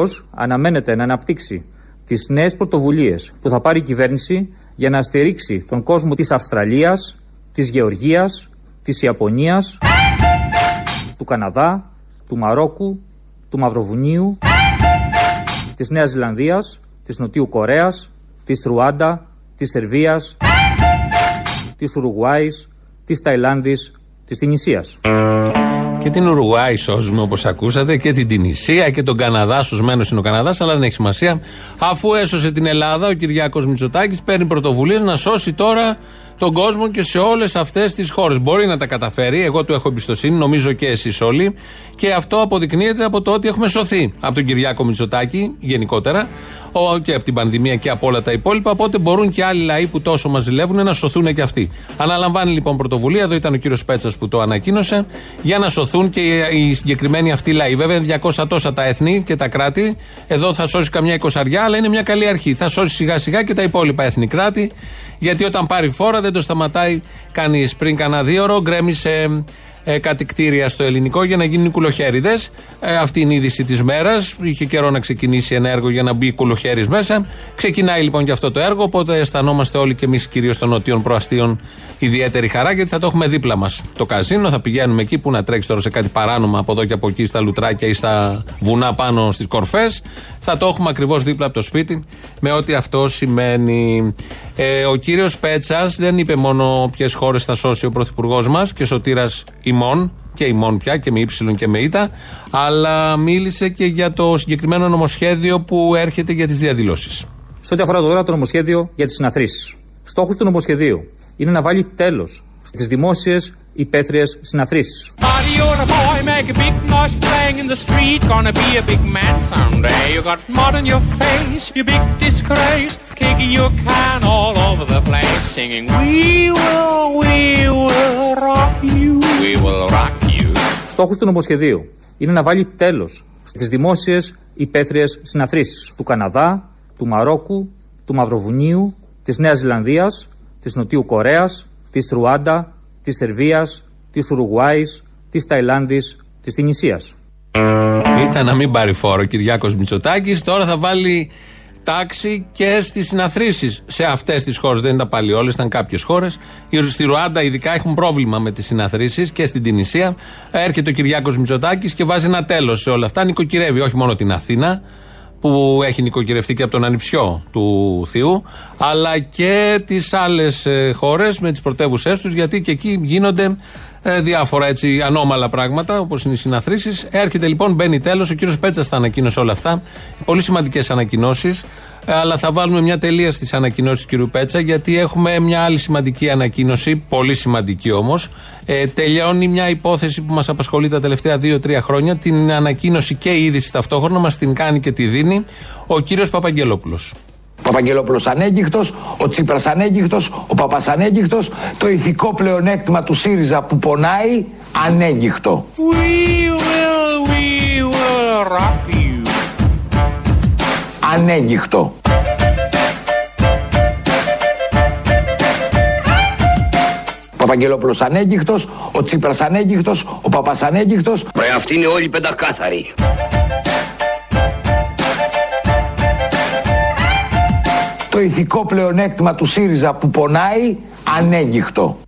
Ο Πρωθυπουργό αναμένεται να αναπτύξει τις νέες πρωτοβουλίες που θα πάρει η κυβέρνηση για να στηρίξει τον κόσμο της Αυστραλίας, της Γεωργίας, της Ιαπωνίας, του Καναδά, του Μαρόκου, του Μαυροβουνίου, της Νέας Ζηλανδίας, της Νοτιού Κορέας, της Ρουάντα, της Σερβίας, της Ουρουγουάης, της Ταϊλάνδης, της Τινησίας. Και την Ουρουγουάη σώζουμε όπως ακούσατε και την Τινησία και τον Καναδά. Σωσμένος είναι ο Καναδάς, αλλά δεν έχει σημασία. Αφού έσωσε την Ελλάδα, ο Κυριάκος Μητσοτάκης παίρνει πρωτοβουλίες να σώσει τώρα τον κόσμο και σε όλες αυτές τις χώρες. Μπορεί να τα καταφέρει, εγώ του έχω εμπιστοσύνη, νομίζω και εσείς όλοι. Και αυτό αποδεικνύεται από το ότι έχουμε σωθεί από τον Κυριάκο Μητσοτάκη γενικότερα και από την πανδημία και από όλα τα υπόλοιπα. Οπότε μπορούν και άλλοι λαοί που τόσο μας ζηλεύουν να σωθούν και αυτοί. Αναλαμβάνει λοιπόν πρωτοβουλία, εδώ ήταν ο κύριος Πέτσας που το ανακοίνωσε, για να σωθούν και οι συγκεκριμένοι αυτοί λαοί. Βέβαια, 200 τόσα τα έθνη και τα κράτη. Εδώ θα σώσει καμιά εικοσαριά, αλλά είναι μια καλή αρχή. Θα σώσει σιγά σιγά και τα υπόλοιπα έθνη κράτη, γιατί όταν πάρει φόρα δεν το σταματάει κανείς. Πριν κανένα δύο ώρο γκρέμισε ε, κάτι κτίρια στο ελληνικό για να γίνουν κουλοχέριδες. Ε, αυτή είναι η είδηση της μέρας. Είχε καιρό να ξεκινήσει ένα έργο για να μπει κουλοχέρι μέσα. Ξεκινάει λοιπόν και αυτό το έργο. Οπότε αισθανόμαστε όλοι και εμείς, κυρίως των νοτιών προαστίων, ιδιαίτερη χαρά γιατί θα το έχουμε δίπλα μας. Το καζίνο θα πηγαίνουμε εκεί που να τρέξει τώρα σε κάτι παράνομα από εδώ και από εκεί, στα λουτράκια ή στα βουνά πάνω στις κορφές. Θα το έχουμε ακριβώς δίπλα από το σπίτι με ό,τι αυτό σημαίνει. Ε, ο κύριος Πέτσας δεν είπε μόνο ποιες χώρες θα σώσει ο πρωθυπουργός μας και σωτήρας ημών και ημών πια και με ύψιλον και με ήττα, αλλά μίλησε και για το συγκεκριμένο νομοσχέδιο που έρχεται για τις διαδηλώσεις. Σε ό,τι αφορά τώρα το νομοσχέδιο για τις συναθρήσεις. Στόχος του νομοσχεδίου είναι να βάλει τέλος στις δημόσιε υπαίθριε συναθρήσεις. Στόχος του νομοσχεδίου είναι να βάλει τέλος στις δημόσιες υπαίθριες συναθρήσεις του Καναδά, του Μαρόκου, του Μαυροβουνίου, της Νέας Ζηλανδίας, της Νοτιού Κορέας, της Ρουάντα, της Σερβίας, της Ουρουγουάης, της Ταϊλάνδης, της Τινησίας. Ήταν να μην πάρει φόρο ο Κυριάκος Μητσοτάκης, τώρα θα βάλει τάξη και στις συναθρήσεις σε αυτές τις χώρες. Δεν ήταν πάλι όλες, ήταν κάποιες χώρες. Στη Ρουάντα, ειδικά, έχουν πρόβλημα με τις συναθρήσεις και στην Τινησία. Έρχεται ο Κυριάκος Μητσοτάκης και βάζει ένα τέλος σε όλα αυτά. Νοικοκυρεύει όχι μόνο την Αθήνα, που έχει νοικοκυρευτεί και από τον ανιψιό του Θεού, αλλά και τις άλλες χώρες με τις πρωτεύουσές τους, γιατί και εκεί γίνονται ε, διάφορα έτσι ανώμαλα πράγματα, όπως είναι οι συναθρήσεις. Έρχεται λοιπόν, μπαίνει τέλος. Ο κύριος Πέτσα θα ανακοίνωσε όλα αυτά. Πολύ σημαντικές ανακοινώσεις. Ε, αλλά θα βάλουμε μια τελεία στις ανακοινώσεις του κύριου Πέτσα, γιατί έχουμε μια άλλη σημαντική ανακοίνωση, πολύ σημαντική όμως. Ε, τελειώνει μια υπόθεση που μας απασχολεί τα τελευταία 2-3 χρόνια. Την ανακοίνωση και η είδηση ταυτόχρονα μας την κάνει και τη δίνει ο κύριος Παπαγγελόπουλος. Ο Παπαγγελόπουλος ανέγκυχτος, ο Τσίπρας ανέγκυχτος, ο Παπάς ανέγκυχτος, το ηθικό πλεονέκτημα του ΣΥΡΙΖΑ που πονάει ανέγκυχτο. We will, we will rock you. Ανέγκυχτο. Ο Παπαγγελόπουλος ανέγκυχτος, ο Τσίπρας ανέγκυχτος, ο Παπάς ανέγκυχτος. Ρε αυτοί είναι όλοι πεντακάθαροι. Το ηθικό πλεονέκτημα του ΣΥΡΙΖΑ που πονάει ανέγκυχτο.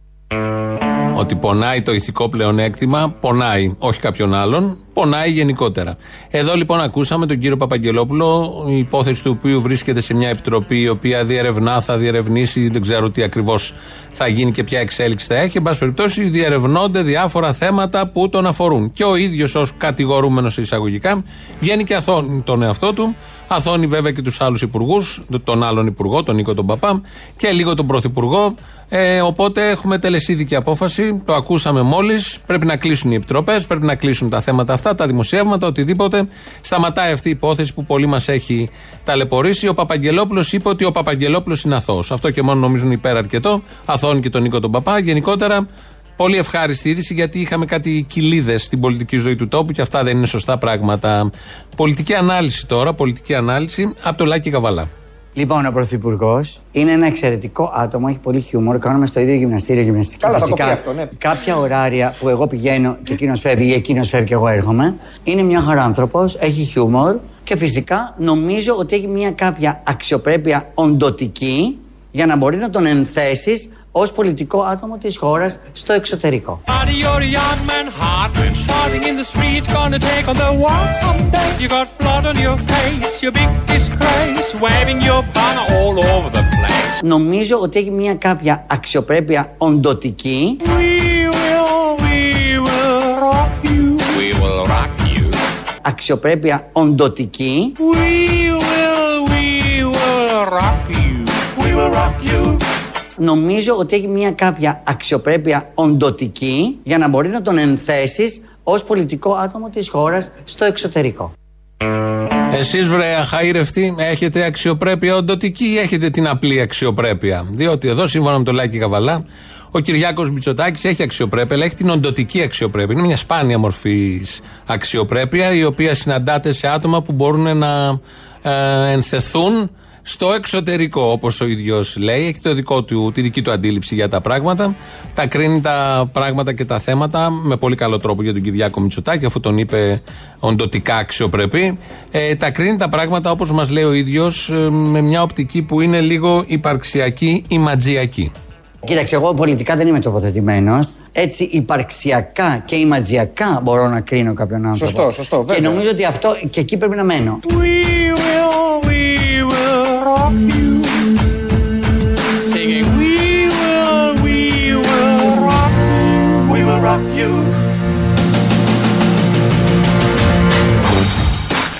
Ότι πονάει το ηθικό πλεονέκτημα, πονάει, όχι κάποιον άλλον, πονάει γενικότερα. Εδώ λοιπόν ακούσαμε τον κύριο Παπαγγελόπουλο, η υπόθεση του οποίου βρίσκεται σε μια επιτροπή η οποία διερευνά, θα διερευνήσει, δεν ξέρω τι ακριβώς θα γίνει και ποια εξέλιξη θα έχει. Εν πάση περιπτώσει, διερευνώνται διάφορα θέματα που τον αφορούν. Και ο ίδιος ως κατηγορούμενος εισαγωγικά βγαίνει και αθώνει τον εαυτό του Αθώνει βέβαια και τους άλλους υπουργούς, τον άλλον υπουργό, τον Νίκο τον Παπά και λίγο τον πρωθυπουργό. Ε, οπότε έχουμε τελεσίδικη απόφαση. Το ακούσαμε μόλις. Πρέπει να κλείσουν οι επιτροπές, πρέπει να κλείσουν τα θέματα αυτά, τα δημοσιεύματα, οτιδήποτε. Σταματάει αυτή η υπόθεση που πολύ μας έχει ταλαιπωρήσει. Ο Παπαγγελόπουλος είπε ότι ο Παπαγγελόπουλος είναι αθώος. Αυτό και μόνο νομίζουν υπέρ αρκετό. Αθώνει και τον Νίκο τον Παπά. Γενικότερα Πολύ ευχάριστη είδηση γιατί είχαμε κάτι κοιλίδες στην πολιτική ζωή του τόπου και αυτά δεν είναι σωστά πράγματα. Πολιτική ανάλυση τώρα, πολιτική ανάλυση από το Λάκη Καβαλά. Λοιπόν, ο Πρωθυπουργός είναι ένα εξαιρετικό άτομο, έχει πολύ χιούμορ. Κάνουμε στο ίδιο γυμναστήριο γυμναστική. Καλά, Βασικά, θα αυτό, ναι. Κάποια ωράρια που εγώ πηγαίνω και εκείνος φεύγει ή εκείνος φεύγει και εγώ έρχομαι. Είναι μια χαρά άνθρωπος, έχει χιούμορ, Και φυσικά νομίζω ότι έχει μια κάποια αξιοπρέπεια οντοτική για να μπορεί να τον ενθέσεις ως πολιτικό άτομο της χώρας στο εξωτερικό. Νομίζω ότι έχει μια κάποια αξιοπρέπεια οντοτική. Αξιοπρέπεια οντοτική νομίζω ότι έχει μια κάποια αξιοπρέπεια οντοτική για να μπορεί να τον ενθέσεις ως πολιτικό άτομο της χώρας στο εξωτερικό. Εσείς βρε αχαήρευτοι έχετε αξιοπρέπεια οντοτική ή έχετε την απλή αξιοπρέπεια; Διότι εδώ σύμφωνα με το Λάκη Καβαλά ο Κυριάκος Μητσοτάκης έχει αξιοπρέπεια αλλά έχει την οντοτική αξιοπρέπεια. Είναι μια σπάνια μορφή αξιοπρέπεια η οποία συναντάται σε άτομα που μπορούν να ε, ενθεθούν στο εξωτερικό, όπως ο ίδιος λέει. Έχει το δικό του, τη δική του αντίληψη για τα πράγματα. Τα κρίνει τα πράγματα και τα θέματα με πολύ καλό τρόπο για τον Κυριάκο Μητσοτάκη, αφού τον είπε οντοτικά αξιοπρεπή. Ε, τα κρίνει τα πράγματα όπως μας λέει ο ίδιος, ε, με μια οπτική που είναι λίγο υπαρξιακή ή ματζιακή. Κοίταξε, εγώ πολιτικά δεν είμαι τοποθετημένος. Έτσι, υπαρξιακά και ηματζιακά μπορώ να κρίνω κάποιον άνθρωπο. Σωστό, σωστό. Βέβαια. Και νομίζω ότι αυτό και εκεί πρέπει να μένω.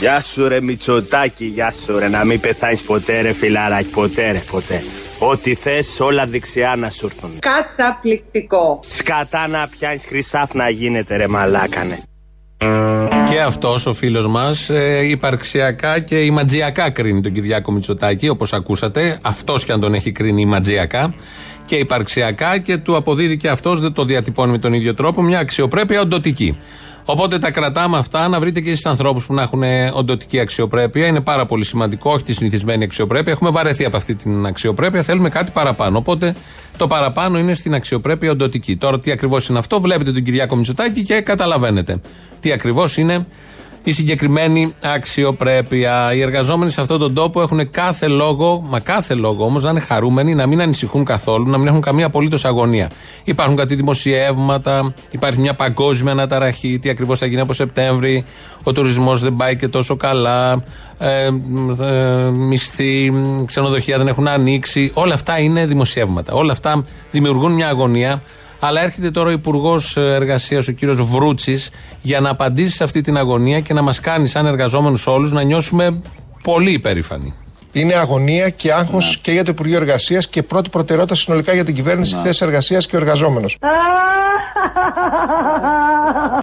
Γεια σου ρε Μητσοτάκη, γεια σου ρε. Να μην πεθάνεις ποτέ ρε φιλαράκι, ποτέ ρε ποτέ. Ό,τι θες όλα δεξιά να σου έρθουν. Καταπληκτικό. Σκατά να πιάνεις χρυσάφ να γίνεται ρε μαλάκανε και αυτός ο φίλος μας ε, υπαρξιακά και ηματζιακά κρίνει τον Κυριάκο Μητσοτάκη, όπως ακούσατε. Αυτός κι αν τον έχει κρίνει ηματζιακά και υπαρξιακά και του αποδίδει και αυτός, δεν το διατυπώνει με τον ίδιο τρόπο, μια αξιοπρέπεια οντοτική. Οπότε τα κρατάμε αυτά, να βρείτε και εσείς ανθρώπους που να έχουν οντοτική αξιοπρέπεια. Είναι πάρα πολύ σημαντικό, όχι τη συνηθισμένη αξιοπρέπεια. Έχουμε βαρεθεί από αυτή την αξιοπρέπεια, θέλουμε κάτι παραπάνω. Οπότε το παραπάνω είναι στην αξιοπρέπεια οντοτική. Τώρα τι ακριβώς είναι αυτό, βλέπετε τον Κυριάκο Μητσοτάκη και καταλαβαίνετε τι ακριβώς είναι η συγκεκριμένη αξιοπρέπεια. Οι εργαζόμενοι σε αυτόν τον τόπο έχουν κάθε λόγο, μα κάθε λόγο όμως να είναι χαρούμενοι, να μην ανησυχούν καθόλου, να μην έχουν καμία απολύτως αγωνία. Υπάρχουν κάτι δημοσιεύματα, υπάρχει μια παγκόσμια αναταραχή, τι ακριβώς θα γίνει από Σεπτέμβρη, ο τουρισμός δεν πάει και τόσο καλά, ε, ε, μισθοί, ξενοδοχεία δεν έχουν ανοίξει. Όλα αυτά είναι δημοσιεύματα. Όλα αυτά δημιουργούν μια αγωνία αλλά έρχεται τώρα ο Υπουργός Εργασίας, ο κύριος Βρούτσης, για να απαντήσει σε αυτή την αγωνία και να μας κάνει, σαν εργαζόμενους όλους, να νιώσουμε πολύ υπερήφανοι. Είναι αγωνία και άγχος ναι. και για το Υπουργείο Εργασίας και πρώτη προτεραιότητα συνολικά για την κυβέρνηση, ναι. θέση εργασίας και ο εργαζόμενος.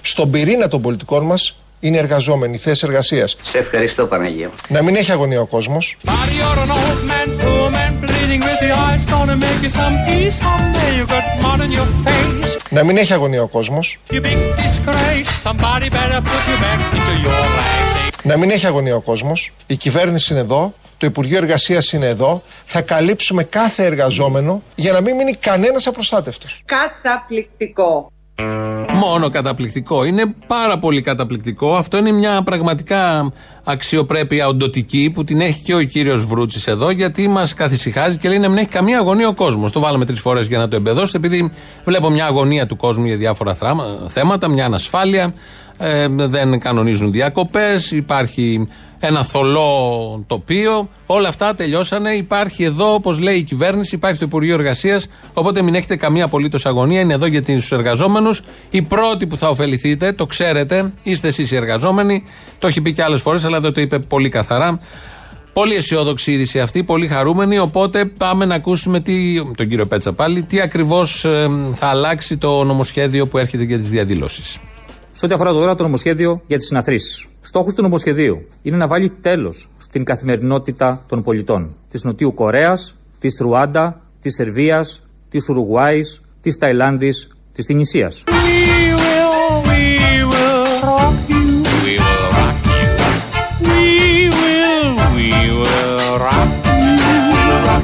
Στον πυρήνα των πολιτικών μας είναι εργαζόμενοι, θέση εργασίας. Σε ευχαριστώ, Παναγία. Να μην έχει αγωνία ο κόσμος. Να μην έχει αγωνία ο κόσμος Να μην έχει αγωνία ο κόσμος Η κυβέρνηση είναι εδώ το Υπουργείο Εργασίας είναι εδώ. Θα καλύψουμε κάθε εργαζόμενο για να μην μείνει κανένας απροστάτευτος. Καταπληκτικό. Μόνο καταπληκτικό. Είναι πάρα πολύ καταπληκτικό. Αυτό είναι μια πραγματικά αξιοπρέπεια οντοτική που την έχει και ο κύριος Βρούτσης εδώ, γιατί μας καθησυχάζει και λέει να μην έχει καμία αγωνία ο κόσμος. Το βάλαμε τρεις φορές για να το εμπεδώσετε, επειδή βλέπω μια αγωνία του κόσμου για διάφορα θέματα, μια ανασφάλεια, ε, δεν κανονίζουν διακοπές, υπάρχει ένα θολό τοπίο. Όλα αυτά τελειώσανε. Υπάρχει εδώ, όπως λέει η κυβέρνηση, υπάρχει το Υπουργείο Εργασίας. Οπότε μην έχετε καμία απολύτως αγωνία. Είναι εδώ για τους εργαζόμενους. Οι πρώτοι που θα ωφεληθείτε, το ξέρετε, είστε εσείς οι εργαζόμενοι. Το έχει πει και άλλες φορές, αλλά δεν το είπε πολύ καθαρά. Πολύ αισιόδοξη είδηση αυτή, πολύ χαρούμενη. Οπότε πάμε να ακούσουμε τι, τον κύριο Πέτσα πάλι, τι ακριβώς ε, θα αλλάξει το νομοσχέδιο που έρχεται για τις διαδηλώσεις. Σε ό,τι αφορά τώρα το νομοσχέδιο για τις συναθρήσεις. Στόχο του νομοσχεδίου είναι να βάλει τέλος στην καθημερινότητα των πολιτών της Νοτιού Κορέας, της Ρουάντα, της Σερβίας, της Ουρουγουάης, της Ταϊλάνδης, της Τινησίας.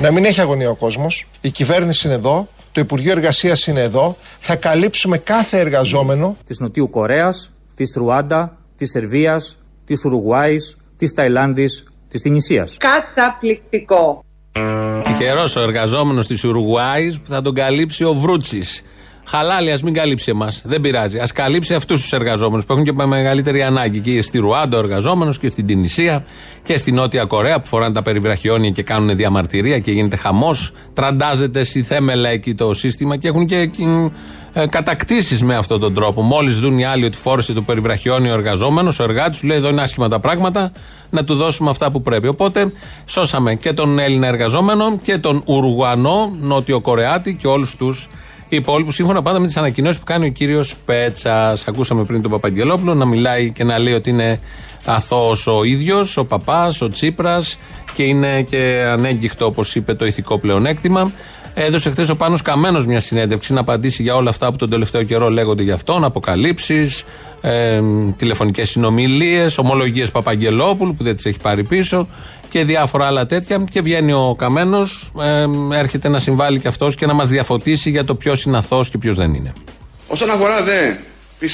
Να μην έχει αγωνία ο κόσμος. Η κυβέρνηση είναι εδώ. Το Υπουργείο Εργασίας είναι εδώ. Θα καλύψουμε κάθε εργαζόμενο της Νοτιού Κορέας, της Ρουάντα, της Σερβίας, της Ουρουγουάης, της Ταϊλάνδης, της Τινησίας. Καταπληκτικό. Τυχερός ο εργαζόμενος της Ουρουγουάης που θα τον καλύψει ο Βρούτσης. Χαλάλη, ας μην καλύψει εμάς. Δεν πειράζει. Α καλύψει αυτούς τους εργαζόμενους που έχουν και μεγαλύτερη ανάγκη. Και στη Ρουάντα ο εργαζόμενος και στην Τινησία και στη Νότια Κορέα που φοράνε τα περιβραχιόνια και κάνουν διαμαρτυρία και γίνεται χαμός. Τραντάζεται στη θέμελα εκεί το σύστημα και έχουν και ε, κατακτήσεις με αυτόν τον τρόπο. Μόλις δουν οι άλλοι ότι φόρεσε το περιβραχιόνιο ο εργαζόμενος, ο εργάτης του λέει: Εδώ είναι άσχημα τα πράγματα, να του δώσουμε αυτά που πρέπει. Οπότε σώσαμε και τον Έλληνα εργαζόμενο και τον Ουρουγουανό, Νότιο Κορεάτη και όλους τους υπόλοιπους. Σύμφωνα πάντα με τις ανακοινώσεις που κάνει ο κύριος Πέτσας. Ακούσαμε πριν τον Παπαγγελόπουλο να μιλάει και να λέει ότι είναι αθώος ο ίδιος, ο παπάς, ο Τσίπρας και είναι και ανέγκυχτο, όπως είπε, το ηθικό πλεονέκτημα. Έδωσε χθες ο Πάνος Καμένος μια συνέντευξη να απαντήσει για όλα αυτά που τον τελευταίο καιρό λέγονται για αυτόν, αποκαλύψεις, ε, τηλεφωνικές συνομιλίες, ομολογίες Παπαγγελόπουλου που δεν τις έχει πάρει πίσω και διάφορα άλλα τέτοια. Και βγαίνει ο Καμένος, ε, έρχεται να συμβάλλει και αυτός και να μας διαφωτίσει για το ποιος είναι αθώος και ποιος δεν είναι. Όσον αφορά δε τη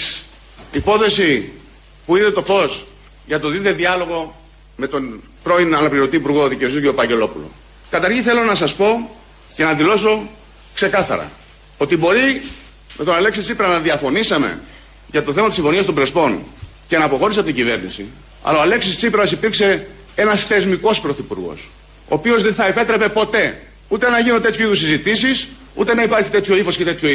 υπόθεση που είδε το φως για το δίδε διάλογο με τον πρώην αναπληρωτή υπουργό δικαιοσύνης κ. Παγγελόπουλο. Καταρχήν θέλω να σας πω και να δηλώσω ξεκάθαρα ότι μπορεί με τον Αλέξη Τσίπρα να διαφωνήσαμε για το θέμα της συμφωνίας των Πρεσπών και να αποχώρησε από την κυβέρνηση, αλλά ο Αλέξης Τσίπρας υπήρξε ένας θεσμικός πρωθυπουργός, ο οποίος δεν θα επέτρεπε ποτέ ούτε να γίνουν τέτοιου είδους συζητήσεις, ούτε να υπάρχει τέτοιο ύφος και τέτοιο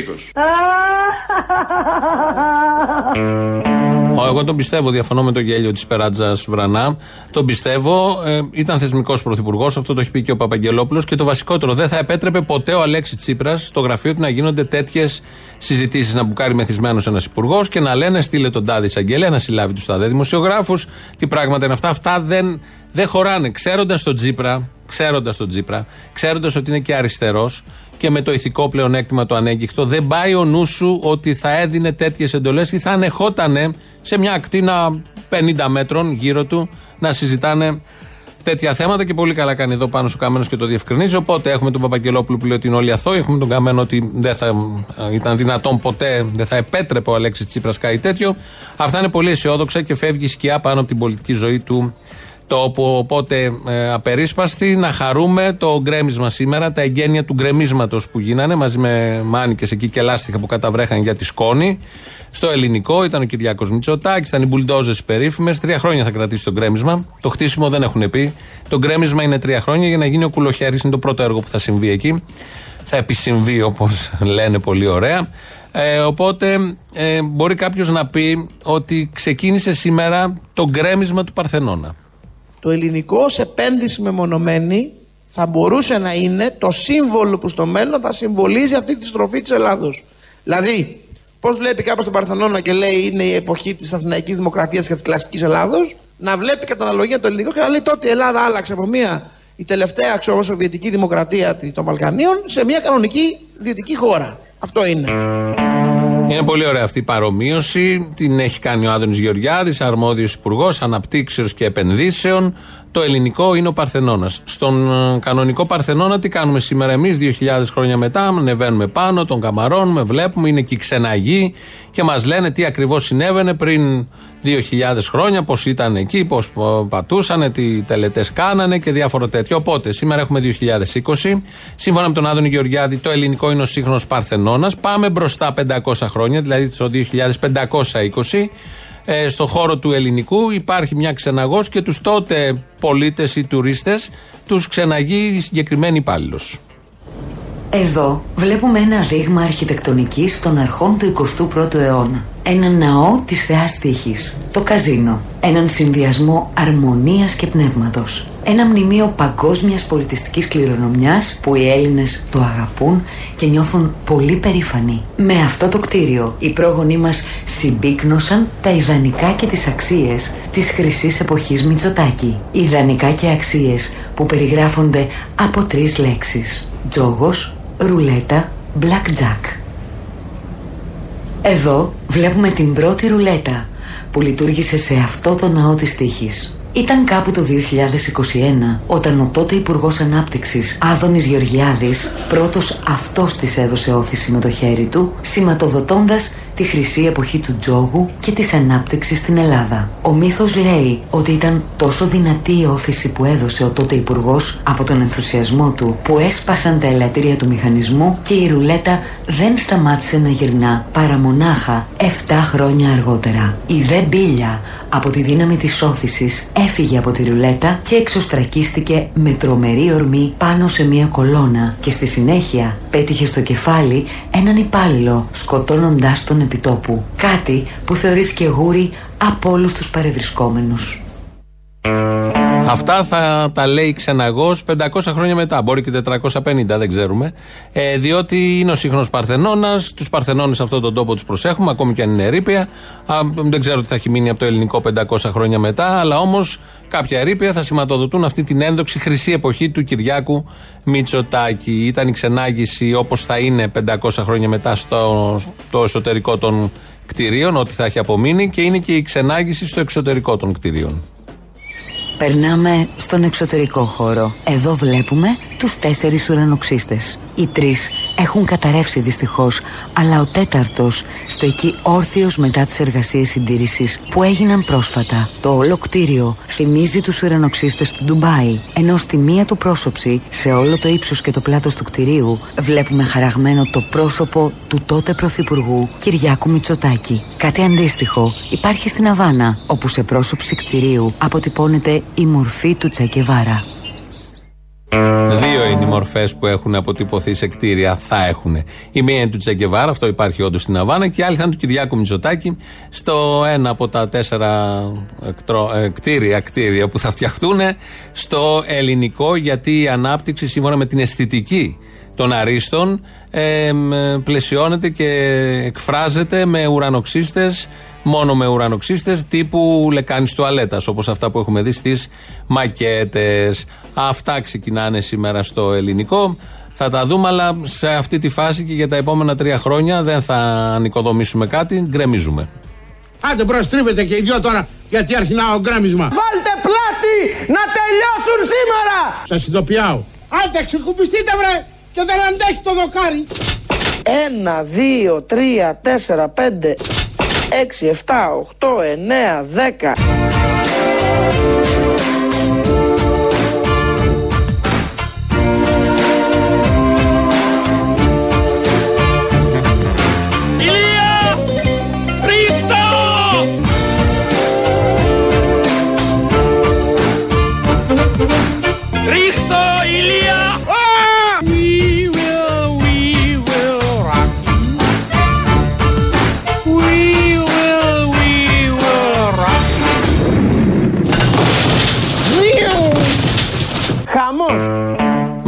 ήθος. Εγώ τον πιστεύω, διαφωνώ με το γέλιο της Περάτζας Βρανά. Τον πιστεύω, ε, ήταν θεσμικός πρωθυπουργός, αυτό το έχει πει και ο Παπαγγελόπουλος. Και το βασικότερο, δεν θα επέτρεπε ποτέ ο Αλέξη Τσίπρας στο γραφείο του να γίνονται τέτοιες συζητήσεις. Να μπουκάρει μεθυσμένος ένας υπουργός και να λένε στείλε τον τάδε εισαγγελέα να συλλάβει τους τάδε δημοσιογράφους. Τι πράγματα είναι αυτά. Αυτά δεν, δεν χωράνε. Ξέροντας τον Τσίπρα, ξέροντας τον Τσίπρα, ξέροντας ότι είναι και αριστερός και με το ηθικό πλεονέκτημα το ανέγκυχτο, δεν πάει ο νους σου ότι θα έδινε τέτοιες εντολές ή θα ανεχότανε σε μια ακτίνα 50 μέτρων γύρω του να συζητάνε τέτοια θέματα και πολύ καλά κάνει εδώ πάνω ο Καμένο και το διευκρινίζει. Οπότε έχουμε τον Παπαγγελόπουλο που λέει ότι είναι όλοι αθώοι, έχουμε τον Καμένο ότι δεν θα ε, ήταν δυνατόν ποτέ, δεν θα επέτρεπε ο Αλέξης Τσίπρας κάτι τέτοιο. Αυτά είναι πολύ αισιόδοξα και φεύγει η σκιά πάνω από την πολιτική ζωή του τόπο. Οπότε ε, απερίσπαστη να χαρούμε το γκρέμισμα σήμερα, τα εγγένεια του γκρεμίσματος που γίνανε μαζί με μάνικες εκεί και λάστιχα που καταβρέχαν για τη σκόνη. Στο ελληνικό ήταν ο Κυριάκος Μητσοτάκης, ήταν οι μπουλντόζες περίφημες. Τρία χρόνια θα κρατήσει το γκρέμισμα. Το χτίσιμο δεν έχουν πει. Το γκρέμισμα είναι τρία χρόνια για να γίνει ο κουλοχέρι. Είναι το πρώτο έργο που θα συμβεί εκεί. Θα επισυμβεί όπως λένε πολύ ωραία. Ε, οπότε ε, μπορεί κάποιος να πει ότι ξεκίνησε σήμερα το γκρέμισμα του Παρθενώνα το ελληνικό ως επένδυση μεμονωμένη θα μπορούσε να είναι το σύμβολο που στο μέλλον θα συμβολίζει αυτή τη στροφή της Ελλάδος. Δηλαδή, πώς βλέπει κάποιος τον Παρθενώνα και λέει είναι η εποχή της Αθηναϊκής Δημοκρατίας και της κλασικής Ελλάδος, να βλέπει κατά αναλογία το ελληνικό και να λέει τότε η Ελλάδα άλλαξε από μια η τελευταία ξέρω, Σοβιετική Δημοκρατία των Βαλκανίων σε μια κανονική δυτική χώρα. Αυτό είναι. Είναι πολύ ωραία αυτή η παρομοίωση. Την έχει κάνει ο Άδωνης Γεωργιάδης, αρμόδιος υπουργός αναπτύξεως και επενδύσεων. Το ελληνικό είναι ο Παρθενώνας. Στον ε, κανονικό Παρθενώνα τι κάνουμε σήμερα εμείς, 2.000 χρόνια μετά, ανεβαίνουμε πάνω, τον καμαρώνουμε, βλέπουμε, είναι και οι ξεναγοί και μας λένε τι ακριβώς συνέβαινε πριν 2.000 χρόνια, πώς ήταν εκεί, πώς πατούσαν, τι τελετές κάνανε και διάφορα τέτοια. Οπότε σήμερα έχουμε 2020. Σύμφωνα με τον Άδωνη Γεωργιάδη, το ελληνικό είναι ο σύγχρονος Παρθενώνας. Πάμε μπροστά 500 χρόνια, δηλαδή το 2520. Ε, στο χώρο του ελληνικού υπάρχει μια ξεναγός και τους τότε πολίτες ή τουρίστες τους ξεναγεί η συγκεκριμένη υπάλληλος. Εδώ βλέπουμε ένα δείγμα αρχιτεκτονικής των αρχών του 21ου αιώνα. Ένα ναό της θεάς τύχης, το καζίνο. Έναν συνδυασμό αρμονίας και πνεύματος. Ένα μνημείο παγκόσμιας πολιτιστικής κληρονομιάς που οι Έλληνες το αγαπούν και νιώθουν πολύ περήφανοι. Με αυτό το κτίριο οι πρόγονοί μας συμπίκνωσαν τα ιδανικά και τις αξίες της χρυσής εποχής Μητσοτάκη. Ιδανικά και αξίες που περιγράφονται από τρεις λέξεις. Τζόγος, ρουλέτα, blackjack. Εδώ βλέπουμε την πρώτη ρουλέτα που λειτουργήσε σε αυτό το ναό της τύχης. Ήταν κάπου το 2021 όταν ο τότε Υπουργός Ανάπτυξης Άδωνης Γεωργιάδης πρώτος αυτός της έδωσε όθηση με το χέρι του σηματοδοτώντας τη χρυσή εποχή του τζόγου και της ανάπτυξης στην Ελλάδα. Ο μύθος λέει ότι ήταν τόσο δυνατή η όθηση που έδωσε ο τότε υπουργός από τον ενθουσιασμό του που έσπασαν τα ελαττήρια του μηχανισμού και η ρουλέτα δεν σταμάτησε να γυρνά παρά μονάχα 7 χρόνια αργότερα. Η δε μπίλια από τη δύναμη της όθησης έφυγε από τη ρουλέτα και εξωστρακίστηκε με τρομερή ορμή πάνω σε μια κολόνα και στη συνέχεια πέτυχε στο κεφάλι έναν υπάλληλο σκοτώνοντάς τον επιτόπου. Κάτι που θεωρήθηκε γούρι από όλους τους παρευρισκόμενους. Αυτά θα τα λέει ξεναγό 500 χρόνια μετά. Μπορεί και 450, δεν ξέρουμε. Ε, διότι είναι ο σύγχρονος Παρθενώνας. Τους Παρθενώνες σε αυτόν τον τόπο τους προσέχουμε, ακόμη και αν είναι ερήπια. Α, δεν ξέρω τι θα έχει μείνει από το ελληνικό 500 χρόνια μετά. Αλλά όμως κάποια ερήπια θα σηματοδοτούν αυτή την ένδοξη χρυσή εποχή του Κυριάκου Μητσοτάκη. Ήταν η ξενάγηση όπως θα είναι 500 χρόνια μετά στο, στο εσωτερικό των κτηρίων, ό,τι θα έχει απομείνει, και είναι και η ξενάγηση στο εξωτερικό των κτηρίων. Περνάμε στον εξωτερικό χώρο. Εδώ βλέπουμε τους τέσσερις ουρανοξύστες. Οι τρεις έχουν καταρρεύσει δυστυχώς, αλλά ο τέταρτος στεκεί όρθιος μετά τις εργασίες συντήρησης που έγιναν πρόσφατα. Το όλο κτίριο θυμίζει τους ουρανοξύστες του Ντουμπάι, ενώ στη μία του πρόσωψη, σε όλο το ύψος και το πλάτος του κτιρίου, βλέπουμε χαραγμένο το πρόσωπο του τότε Πρωθυπουργού Κυριάκου Μητσοτάκη. Κάτι αντίστοιχο υπάρχει στην Αβάνα, όπου σε πρόσωψη κτηρίου αποτυπώνεται η μορφή του Τσακεβάρα. Δύο είναι οι μορφές που έχουν αποτυπωθεί σε κτίρια, θα έχουν. Η μία είναι του Τσεκεβάρα, αυτό υπάρχει όντως στην Αβάνα, και η άλλη θα είναι του Κυριάκου Μητσοτάκη, στο ένα από τα τέσσερα εκτρο, ε, κτίρια, κτίρια που θα φτιαχτούν στο ελληνικό, γιατί η ανάπτυξη σύμφωνα με την αισθητική των αρίστων ε, πλαισιώνεται και εκφράζεται με ουρανοξύστες μόνο με ουρανοξύστες τύπου λεκάνης τουαλέτας, όπως αυτά που έχουμε δει στις μακέτες. Αυτά ξεκινάνε σήμερα στο ελληνικό. Θα τα δούμε, αλλά σε αυτή τη φάση και για τα επόμενα τρία χρόνια δεν θα ανοικοδομήσουμε κάτι, γκρεμίζουμε. Άντε μπρος τρίβετε και οι δυο τώρα γιατί αρχινά ο γκρέμισμα. Βάλτε πλάτη να τελειώσουν σήμερα. Σας ειδοποιάω. Άντε ξεκουμπιστείτε βρε και δεν αντέχει το δοκάρι. Ένα, δύο, τρία, τέσσερα, πέντε, 6, 7, 8, 9, 10.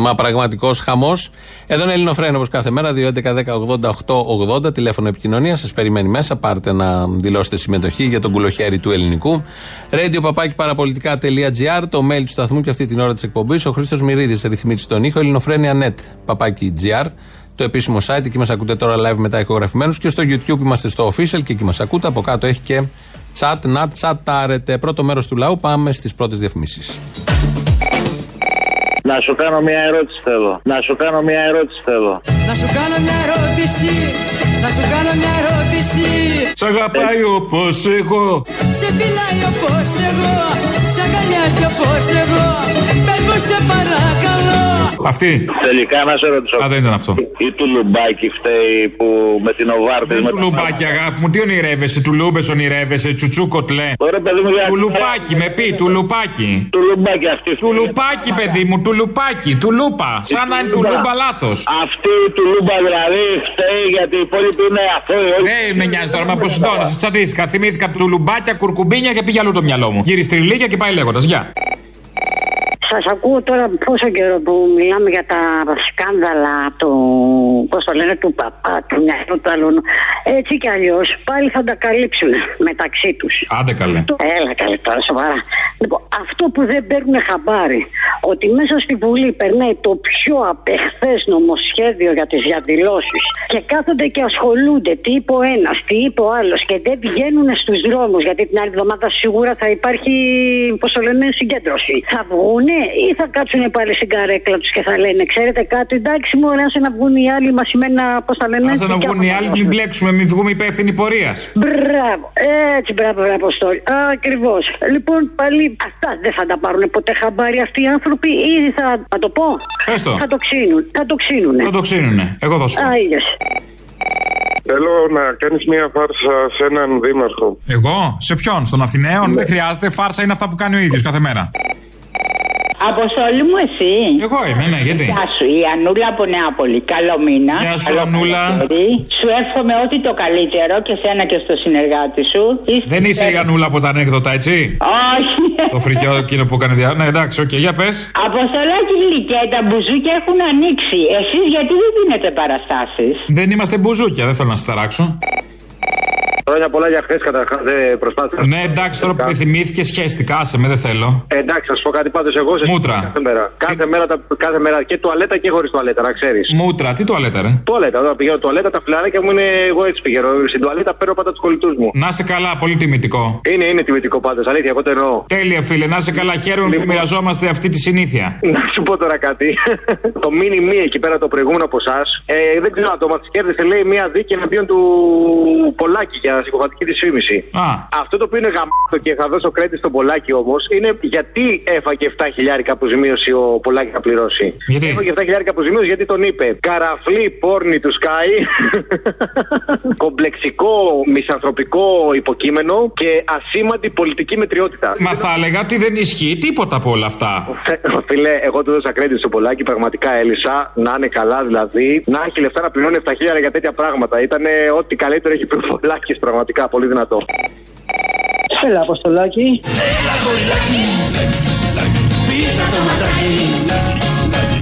Μα πραγματικός χαμός. Εδώ είναι Ελληνοφρένο όπω κάθε μέρα. 2.11.10.80.880 τηλέφωνο επικοινωνίας. Σας περιμένει μέσα. Πάρτε να δηλώσετε συμμετοχή για τον κουλοχέρι του ελληνικού. Radio παπάκι παραπολιτικά.gr. Το mail του σταθμού και αυτή την ώρα της εκπομπής. Ο Χρήστος Μυρίδης ρυθμίζει τον ήχο. Ελληνοφρένια.net παπάκι gr. Το επίσημο site. Εκεί μας ακούτε τώρα live μετά ηχογραφημένους. Και στο YouTube είμαστε στο official και εκεί μας ακούτε. Από κάτω έχει και chat να τσατάρετε. Πρώτο μέρος του λαού. Πάμε στις πρώτες διαφημίσεις. Να σου κάνω μια ερώτηση θέλω. Να σου κάνω μια ερώτηση θέλω. Να σου κάνω μια ερώτηση. Να σου κάνω μια ερώτηση. Σ' αγαπάει όπως εγώ. Σε φυλάει όπως εγώ. Σ' αγκαλιάζει όπως εγώ. Πες μου σε παρακαλώ. Αυτή. Τελικά να σε ρωτήσω. Α, δεν ήταν αυτό. Ή του λουμπάκι φταίει που με την οβάρτη. Δεν του λουμπάκι, αγάπη μου. Τι ονειρεύεσαι, του λούμπες ονειρεύεσαι, τσουτσού κοτλέ. Ωραία, παιδί μου, του λουπάκι, με πει, του λουπάκι. Του λουμπάκι αυτή. Του λουπάκι, παιδί μου, του λουπάκι, του λούπα. Σαν να είναι του λούπα λάθος. Αυτή του λούπα δηλαδή φταίει γιατί οι υπόλοιποι είναι αθώοι. Δεν με νοιάζει τώρα, με αποσυντώνεσαι. Τσαντίστηκα. Θυμήθηκα του λουμπάκια, κουρκουμπίνια και πήγε αλλού το μυαλό μου. Γυριστριλίκια και πάει λέγοντας. Γεια. Σας ακούω τώρα πόσο καιρό που μιλάμε για τα σκάνδαλα του, πώς το λένε, του παπά, του μυαλού του άλλου. Έτσι κι αλλιώς πάλι θα τα καλύψουν μεταξύ τους. Άντε καλέ. Έλα καλέ τώρα, σοβαρά. Λοιπόν, αυτό που δεν παίρνουν χαμπάρι ότι μέσα στη Βουλή περνάει το πιο απεχθές νομοσχέδιο για τις διαδηλώσεις και κάθονται και ασχολούνται τι είπε ο ένας, τι είπε ο άλλος και δεν βγαίνουν στους δρόμους γιατί την άλλη εβδομάδα σίγουρα θα υπάρχει, πώς το λένε, συγκέντρωση. Θα βγούνε ή θα κάτσουν πάλι στην καρέκλα τους και θα λένε, ξέρετε κάτι, εντάξει, μου άρεσε να βγουν οι άλλοι μασημένα, πώς τα λένε. Άσε να δικιά βγουν οι μας άλλοι, να μην δώσουν. μπλέξουμε, μην βγούμε υπεύθυνοι πορείας. Μπράβο, έτσι μπράβο, μπράβο, Αποστόλη. Ακριβώς. Λοιπόν, πάλι αυτά δεν θα τα πάρουν ποτέ χαμπάρι αυτοί οι άνθρωποι ή θα, θα το πω; Πες το. Θα το ξύνουν. Θα το ξύνουνε. Θα το ξύνουνε. Εγώ δώσω. Α, είδες. Θέλω να κάνεις μια φάρσα σε έναν δήμαρχο. Εγώ, σε ποιον, στον Αθηναίων, δεν χρειάζεται. Φάρσα είναι αυτά που κάνει ο ίδιος κάθε μέρα. Αποστολή μου εσύ. Εγώ είμαι, ναι, γιατί; Γεια σου, η Ανούλα από Νεάπολη. Καλό μήνα. Γεια σου, Καλό Ανούλα. καλοκαίρι. Σου εύχομαι ό,τι το καλύτερο και σένα και στο συνεργάτη σου. Δεν είσαι η Ανούλα από τα ανέκδοτα, έτσι; Όχι. Το φρικιό εκείνο που έκανε διά. Ναι, εντάξει, οκ, για πες. Αποστολάκι γλυκέ, τα μπουζούκια έχουν ανοίξει. Εσείς γιατί δεν δίνετε παραστάσεις; Δεν είμαστε μπουζούκια, δεν θέλω να σας ταράξω. Χρόνια πολλά για χθες καταρχάς. Δεν προσπάθησα. Ναι, εντάξει, τώρα που με θυμήθηκε, σχέστηκα, άσε με, δεν θέλω. Ε, εντάξει, θα σου πω κάτι πάντως. Εγώ σε Μούτρα. Κάθε μέρα. Κάθε μέρα, τα- κάθε μέρα και τουαλέτα και χωρίς τουαλέτα, να ξέρεις. Μούτρα, τι τουαλέτα, ρε; Τουαλέτα, όταν πηγαίνω τουαλέτα, τα φιλαράκια μου είναι. Εγώ έτσι πηγαίνω. Στην τουαλέτα παίρνω πάντα τους κολλητούς μου. Να σε καλά, πολύ τιμητικό. Είναι, είναι τιμητικό πάντως, αλήθεια, εγώ το εννοώ. Τέλεια, φίλε, να σε καλά, χαίρομαι που μοιραζόμαστε αυτή τη συνήθεια. Να σου πω τώρα κάτι. το μήνυ μη εκεί πέρα το προηγούμενο από εσάς. Ε, δεν ξέρω αν το μα κέρδισε, λέει, μία δίκη εναντίον του Πολάκη για συκοφαντική τη φήμηση. Α. Αυτό το οποίο είναι γαμάτο και θα δώσω credit στον Πολάκη όμως είναι γιατί έφαγε 7 χιλιάρικα αποζημίωση ο Πολάκη να πληρώσει. Γιατί; Έφαγε 7 χιλιάρικα αποζημίωση γιατί τον είπε Καραφλή πόρνη του Sky, κομπλεξικό μισανθρωπικό υποκείμενο και ασήμαντη πολιτική μετριότητα. Μα θα έλεγα ότι δεν ισχύει τίποτα από όλα αυτά. Φίλε, εγώ του δώσα credit στο Πολάκη, πραγματικά έλυσα. Να είναι καλά δηλαδή. Να έχει λεφτά να πληρώνει 7 χιλιάρικα για τέτοια πράγματα. Ήταν ό,τι καλύτερο έχει πει ο Πολάκης, πραγματικά πολύ δυνατό. Έλα, Αποστολάκη.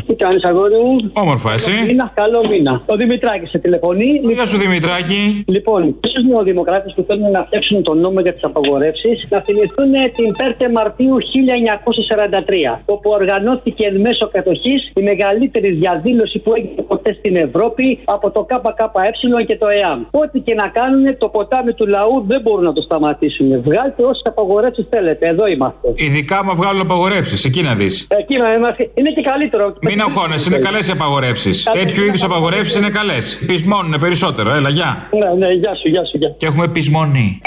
Τι κάνεις, αγόρι μου; Όμορφα, εσύ. Μήνα, καλό μήνα. Ο Δημητράκη σε τηλεφωνεί. Γεια σου, Δημητράκη. Λοιπόν, στου νεοδημοκράτες που θέλουν να φτιάξουν τον νόμο για τις απαγορεύσεις, να θυμηθούν την 5η Μαρτίου 1943, όπου οργανώθηκε εν μέσω κατοχής η μεγαλύτερη διαδήλωση που έγινε ποτέ στην Ευρώπη από το ΚΚΕ και το ΕΑΜ. Ό,τι και να κάνουν, το ποτάμι του λαού δεν μπορούν να το σταματήσουν. Βγάλτε όσες απαγορεύσεις θέλετε. Εδώ είμαστε. Ειδικά μα βγάλουν απαγορεύσεις, εκεί να δεις. Εκεί να είμαστε. Είναι και καλύτερο. Μην αγχώνεσαι, είναι καλές οι απαγορεύσεις. Τέτοιου είδους απαγορεύσεις είναι καλές. Πεισμώνουν περισσότερο, έλα, γεια. Ναι, ναι, γεια σου, γεια σου, γεια. Και έχουμε πεισμονή.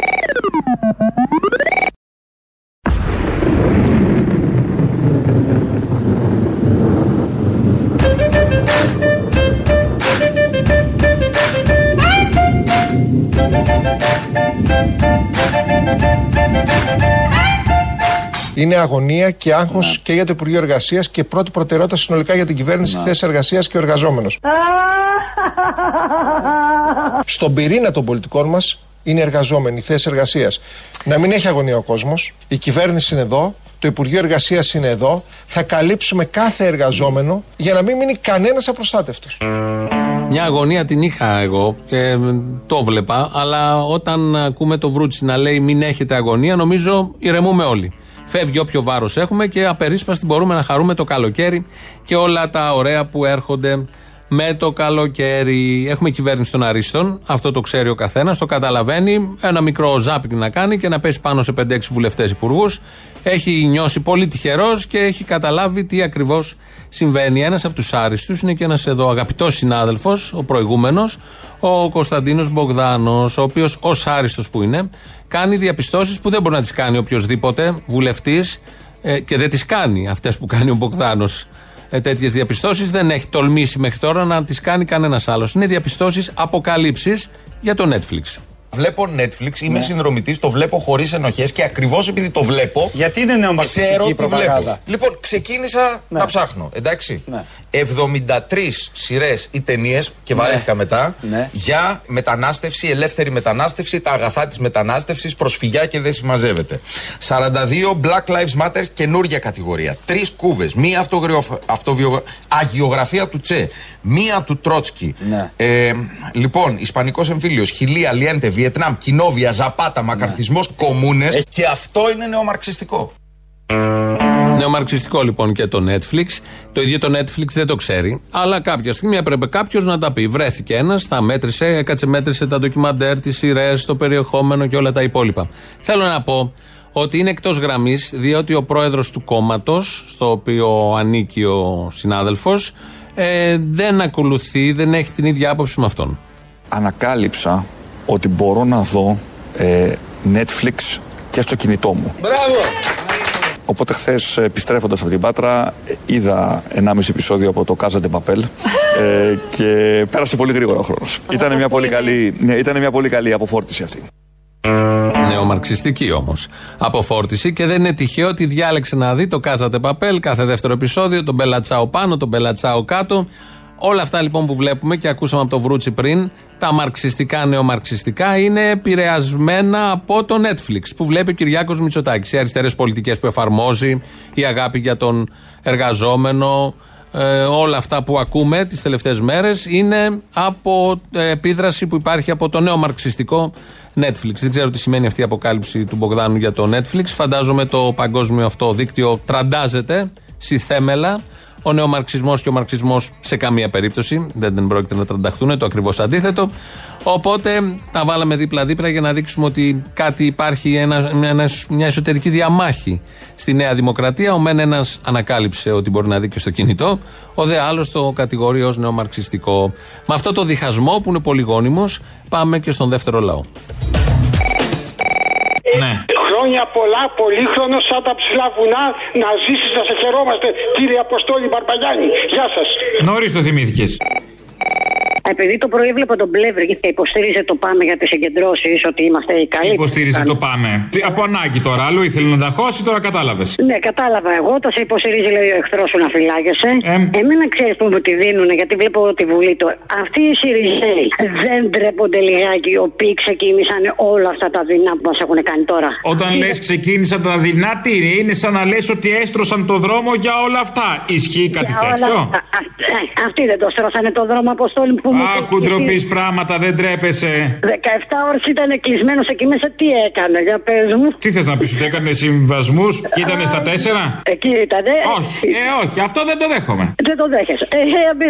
Είναι αγωνία και άγχος και για το Υπουργείο Εργασίας και πρώτη προτεραιότητα συνολικά για την κυβέρνηση, θέση εργασίας και ο εργαζόμενος. Στον πυρήνα των πολιτικών μας είναι οι εργαζόμενοι, η θέση εργασίας. Να μην έχει αγωνία ο κόσμος. Η κυβέρνηση είναι εδώ. Το Υπουργείο Εργασίας είναι εδώ. Θα καλύψουμε κάθε εργαζόμενο για να μην μείνει κανένας απροστάτευτος. Μια αγωνία την είχα εγώ και το βλέπα, αλλά όταν ακούμε το Βρούτσι να λέει μην έχετε αγωνία, νομίζω ηρεμούμε όλοι. Φεύγει όποιο βάρος έχουμε και απερίσπαστη μπορούμε να χαρούμε το καλοκαίρι και όλα τα ωραία που έρχονται με το καλοκαίρι. Έχουμε κυβέρνηση των Αρίστων, αυτό το ξέρει ο καθένας, το καταλαβαίνει. Ένα μικρό ζάπινγκ να κάνει και να πέσει πάνω σε 5-6 βουλευτές υπουργούς. Έχει νιώσει πολύ τυχερός και έχει καταλάβει τι ακριβώς συμβαίνει. Ένας από τους άριστους είναι και ένας εδώ αγαπητός συνάδελφος, ο προηγούμενος, ο Κωνσταντίνος Μπογδάνος, ο οποίος ως άριστος που είναι, κάνει διαπιστώσεις που δεν μπορεί να τις κάνει οποιοδήποτε βουλευτής ε, και δεν τις κάνει αυτές που κάνει ο Μπογδάνος. Ε, Τέτοιες διαπιστώσεις δεν έχει τολμήσει μέχρι τώρα να τις κάνει κανένας άλλος. Είναι διαπιστώσεις αποκαλύψεις για το Netflix. Βλέπω Netflix, είμαι Ναι. συνδρομητής, το βλέπω χωρίς ενοχές και ακριβώς επειδή το βλέπω. Γιατί είναι νεομαρξιστική Ξέρω η τι βλέπω. προπαγάνδα. Λοιπόν, ξεκίνησα Ναι. να ψάχνω, εντάξει. Ναι. 73 σειρές ή ταινίες και βαρέθηκα μετά Ναι. για μετανάστευση, ελεύθερη μετανάστευση, τα αγαθά της μετανάστευσης, προσφυγιά και δεν συμμαζεύεται. 42 Black Lives Matter, καινούργια κατηγορία. Τρεις κούβες. Μία αυτογραφία, αυτοβιογρα... αγιογραφία του Τσε. Μία του Τρότσκι. Ναι. Ε, λοιπόν, Ισπανικός εμφύλιος, Χιλή, Αλιέντε, Βιετνάμ, Κοινόβια, Ζαπάτα, Μακαρθισμός, Κομμούνε. Και αυτό είναι νεομαρξιστικό. Νεομαρξιστικό λοιπόν και το Netflix. Το ίδιο το Netflix δεν το ξέρει. Αλλά κάποια στιγμή έπρεπε κάποιος να τα πει. Βρέθηκε ένας, τα μέτρησε, έκατσε, μέτρησε τα ντοκιμαντέρ, τις σειρές, το περιεχόμενο και όλα τα υπόλοιπα. Θέλω να πω ότι είναι εκτός γραμμής, διότι ο πρόεδρος του κόμματος, στο οποίο ανήκει ο συνάδελφος, ε, δεν ακολουθεί, δεν έχει την ίδια άποψη με αυτόν. Ανακάλυψα ότι μπορώ να δω ε, Netflix και στο κινητό μου. Μπράβο! Οπότε χθες, επιστρέφοντας από την Πάτρα, ε, είδα 1,5 επεισόδιο από το Casa de Papel ε, και πέρασε πολύ γρήγορα ο χρόνος. Ήταν μια πολύ καλή, ναι, ήταν μια πολύ καλή αποφόρτιση αυτή. Νεομαρξιστική όμως. Αποφόρτιση και δεν είναι τυχαίο ότι διάλεξε να δει το Casa de Papel κάθε δεύτερο επεισόδιο, τον Μπελατσάο πάνω, τον Μπελατσάο κάτω. Όλα αυτά λοιπόν που βλέπουμε και ακούσαμε από το Βρούτσι πριν, τα μαρξιστικά, νεομαρξιστικά, είναι επηρεασμένα από το Netflix που βλέπει ο Κυριάκος Μητσοτάκης. Οι αριστερές πολιτικές που εφαρμόζει, η αγάπη για τον εργαζόμενο, ε, όλα αυτά που ακούμε τις τελευταίες μέρες είναι από ε, επίδραση που υπάρχει από το νέο μαρξιστικό Netflix. Δεν ξέρω τι σημαίνει αυτή η αποκάλυψη του Μπογδάνου για το Netflix. Φαντάζομαι το παγκόσμιο αυτό δίκτυο τραντάζεται θέμελα. Ο νεομαρξισμό και ο μαρξισμός σε καμία περίπτωση δεν, δεν πρόκειται να τρανταχτούν, το ακριβώς αντίθετο. Οπότε τα βάλαμε δίπλα-δίπλα για να δείξουμε ότι κάτι υπάρχει, ένα, μια, μια εσωτερική διαμάχη στη Νέα Δημοκρατία. Ο μεν ένας ανακάλυψε ότι μπορεί να δει και στο κινητό, ο δε άλλος το κατηγορεί ως νεομαρξιστικό. Με αυτό το διχασμό που είναι πολύ γόνιμο, πάμε και στον δεύτερο λαό. Ναι. Χρόνια πολλά, πολύχρονος σαν τα ψηλά βουνά, να ζήσεις, να σε χαιρόμαστε, κύριε Αποστόλη Μπαρπαγιάννη. Γεια σας. Νωρίς το θυμήθηκες. Επειδή το πρωί έβλεπα τον Πλεύρη και υποστήριζε το πάμε για τις συγκεντρώσει, ότι είμαστε οι καλοί. Υποστήριζε το πάμε. Τι, Από ανάγκη τώρα. Αλλού ήθελε να τα χώσει, τώρα κατάλαβες. Ναι, κατάλαβα εγώ. Το σε υποστηρίζει, λέει ο εχθρός σου να φυλάγεσαι. Ε. Εμένα ξέρεις που μου τη δίνουν, γιατί βλέπω τη Βουλή του. Αυτοί οι Σιριζέοι δεν ντρέπονται λιγάκι, οι οποίοι ξεκίνησαν όλα αυτά τα δεινά που μας έχουν κάνει τώρα. Όταν λες ξεκίνησαν τα δεινά, τι είναι, είναι σαν να λες ότι έστρωσαν το δρόμο για όλα αυτά. Ισχύει κάτι Για όλα τέτοιο; αυτά. Α, ε, Αυτοί δεν το στρώσανε το δρόμο, Αποστόλη που μου Άκου ντροπής πράγματα, δεν τρέπεσαι. 17 ώρες ήταν κλεισμένο εκεί μέσα, τι έκανε, για πες μου. Τι θες να πεις, ότι έκανε συμβασμούς και ήταν στα τέσσερα; Εκεί ήταν. Όχι, ε, όχι, αυτό δεν το δέχομαι. Δεν το δέχεσαι. Ε, ε,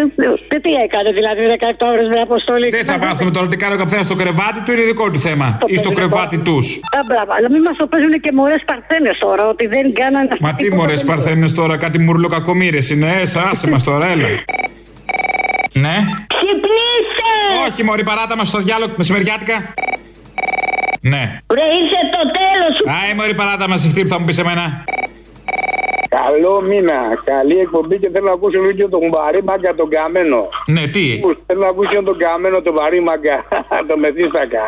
ε, τι έκανε δηλαδή 17 ώρες με αποστολή; Δεν θα μάθουμε τώρα τι κάνει ο καθένα στο κρεβάτι του, είναι δικό του θέμα. Ή στο κρεβάτι τους. Α, μπράβο. Αλλά μην μας το παίζουν και μωρές παρθένες τώρα, ότι δεν κάνανε. Μα τι μωρές παρθένες τώρα, κάτι μουρλοκακομήρες είναι, ε, άσε μας τώρα, έλα. Ναι. Ξυπνήστε! Όχι, Μωρή, παράτα μας στο διάλογο μεσημεριάτικα. Ναι. Βρε, ήρθε το τέλος σου. Άι, Μωρή, παράτα μας, η που θα μου πεις εμένα. Καλό μήνα. Καλή εκπομπή και θέλω να ακούσω λίγο τον βαρύ μάγκα τον καμένο. Ναι, τι; Θέλω να ακούσω τον καμένο τον βαρύ μάγκα. το μεθύστακα.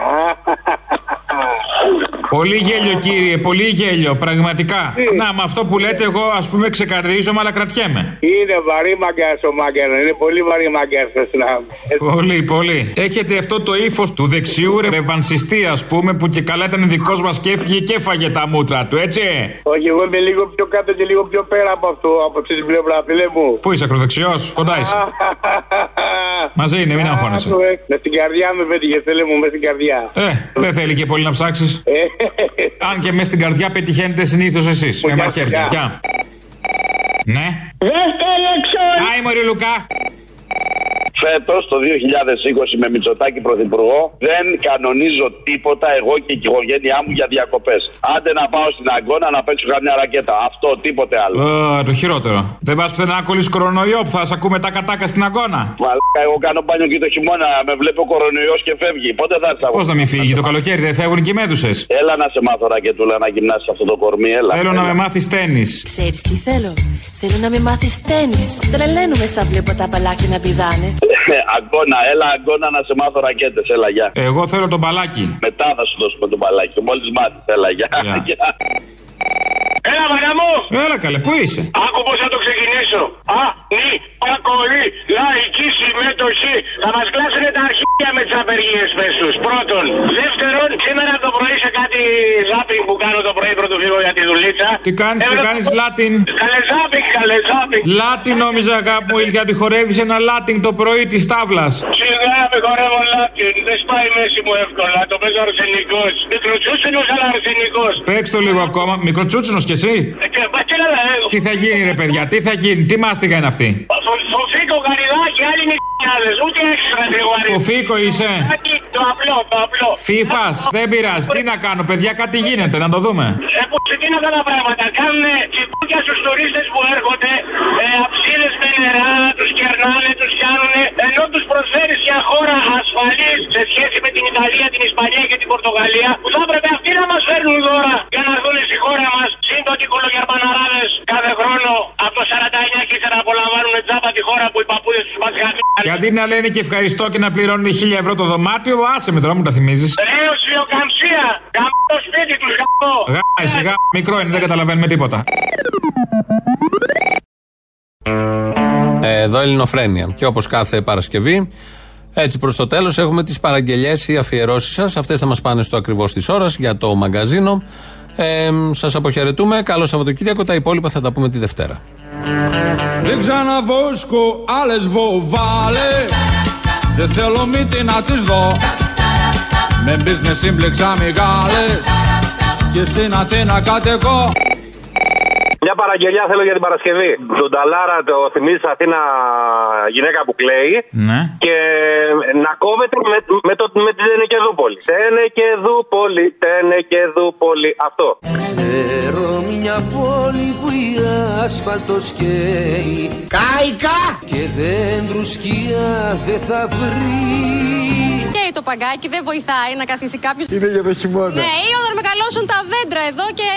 Πολύ γέλιο, κύριε, πολύ γέλιο, πραγματικά. Να, με αυτό που λέτε, εγώ ας πούμε ξεκαρδίζομαι, αλλά κρατιέμαι. Είναι βαρύ μάγκα ο μάγκα. Είναι πολύ βαρύ μάγκα να. Πολύ, πολύ. Έχετε αυτό το ύφος του δεξιού ρεβανσιστή, ας πούμε, που και καλά ήταν δικός μας και έφυγε και έφαγε τα μούτρα του, έτσι. Όχι, εγώ είμαι λίγο πιο κάτω και λίγο πιο πέρα από αυτό, από αυτή την πλευρά, φίλε μου. Πού είσαι, ακροδεξιός, κοντά είσαι. Μαζί είναι, μην αγχώνεσαι. Άκου, ε, Με στην καρδιά με πέτυχε, φίλε μου, με στην καρδιά. Ε, δεν θέλει και πολύ να ψάξεις. Ε, Αν και μες στην καρδιά πετυχαίνετε συνήθως εσείς. Με γεια, μαχαίρια. γεια. Γεια. Ναι. Δεύτερη εξόρυξη. Άι, Μωρή Λουκά. Φέτος, το 2020, με Μητσοτάκη Πρωθυπουργό, δεν κανονίζω τίποτα εγώ και η οικογένειά μου για διακοπές. Άντε να πάω στην Αγκώνα να παίξω καμιά ρακέτα. Αυτό, τίποτε άλλο. Ε, το χειρότερο. Δεν πας πουθενά να κολλήσεις κορονοϊό που θα σα ακούμε τα κατάκα στην αγώνα. Μαλάκα, εγώ κάνω μπάνιο και το χειμώνα. Με βλέπει ο κορονοϊός και φεύγει. Πότε θα έρθεις Πώς να μην φύγει, το καλοκαίρι δεν φεύγουν και οι μέδουσες. Έλα να σε μάθω ρακετούλα να γυμνάσεις αυτό το κορμί, έλα. Θέλω να έλα. με μάθεις τέννη. Ξέρεις τι θέλω; Θέλω να με μάθεις τέννις. Τρελαίνομαι σαν βλέπω τα μπαλάκια να πηδάνε. αγκώνα, έλα αγκώνα να σε μάθω ρακέτες, έλα γεια. Εγώ θέλω τον μπαλάκι. Μετά θα σου δώσουμε το μπαλάκι. Μόλις μάθεις, έλα γεια. Γεια. Έλα, μαγιά μου! Έλα καλέ, πού είσαι; Άκου πώς θα το ξεκινήσω. Α, νι, πακολή, λαϊκή συμμετοχή. Θα μας κλάσουν τα αρχίδια με τις απεργίες, πες τους. Πρώτον. Δεύτερον, σήμερα το πρωί σε κάτι ζάπινγκ που κάνω το πρωί πρώτο φύγω για τη δουλίτσα. Τι κάνεις, τι Έβλεπα- κάνεις Latin; Καλέ ζάπινγκ, καλέ ζάπινγκ. Latin νόμιζα αγάπη μου, γιατί χορεύεις ένα Latin το πρωί της τάβλας. Σιγά με χορεύω λάτιν. Δεν σπάει η μέση μου εύκολα. Το παίζω αρσενικός. Μικροτσούσινο αλλά αρσενικός. Παίξ το λίγο ακόμα. Μικροτσούτσινος κι εσύ. Ε, και- μα τι να λέω, Τι θα γίνει, ρε παιδιά, τι θα γίνει, τι μάστιγα είναι αυτή. Φοφίκο, γαριδάκι, άλλοι είναι k***άδες, ούτε έξι ρε Γρηγόρη. Φοφίκο είσαι. Το απλό, το απλό. Φίφας, δεν πειράζει, τι να κάνω, παιδιά, κάτι γίνεται, να το δούμε. Ε, που σε τι είναι αυτά τα πράγματα. Κάνουν τσιμπούκια στους τουρίστες που έρχονται, ε, αψίδες με νερά, τους κερνάνε, τους πιάνουν, ενώ τους προσφέρεις μια χώρα ασφαλής σε σχέση με την Ιταλία, την Ισπανία και την Πορτογαλία, που θα έπρεπε αυτοί να μας φέρνουν δώρα για να έρθουν στη χώρα μα. Συν το ότι οι κολογερμαναράδε κάθε χρόνο από το 49 και ύστερα απολαμβάνουν τζάμπα τη χώρα που οι παππούδες τους μα Και αντί να λένε και ευχαριστώ και να πληρώνουν 1000 ευρώ το δωμάτιο, άσε με τώρα μου τα θυμίζεις. Ρε, οσιοκαμψία! Γαμώ το σπίτι τους, γαμώ! Γάμα, σιγά, μικρό είναι, δεν καταλαβαίνουμε τίποτα. Ε, Εδώ Ελληνοφρένια. Και όπως κάθε Παρασκευή, έτσι προς το τέλος έχουμε τις παραγγελίε ή αφιερώσεις σας. Αυτές θα μας πάνε στο ακριβώς της ώρας για το μαγκαζίνο. Ε, σας αποχαιρετούμε. Καλό Σαββατοκύριακο. Τα υπόλοιπα θα τα πούμε τη Δευτέρα. Δεν ξαναβόσκω άλλες βοβάλες Δεν θέλω μύτη να τις δω Με business σύμπλεξα μεγάλες Και στην Αθήνα κατοικώ Μια παραγγελιά θέλω για την Παρασκευή. Τον Ταλάρα το θυμίζει στην Αθήνα γυναίκα που κλαίει. Ναι. Και να κόβεται με, με, το, με την Τενεκεδούπολη. Τενεκεδούπολη, Τενεκεδούπολη. Αυτό. Ξέρω μια πόλη που η άσφαλτος καίει Κάικα! Και δέντρου σκιά δεν θα βρει Και το παγκάκι δεν βοηθάει να καθίσει κάποιος. Είναι για το χειμώνα. Ναι, ή όταν μεγαλώσουν τα δέντρα εδώ και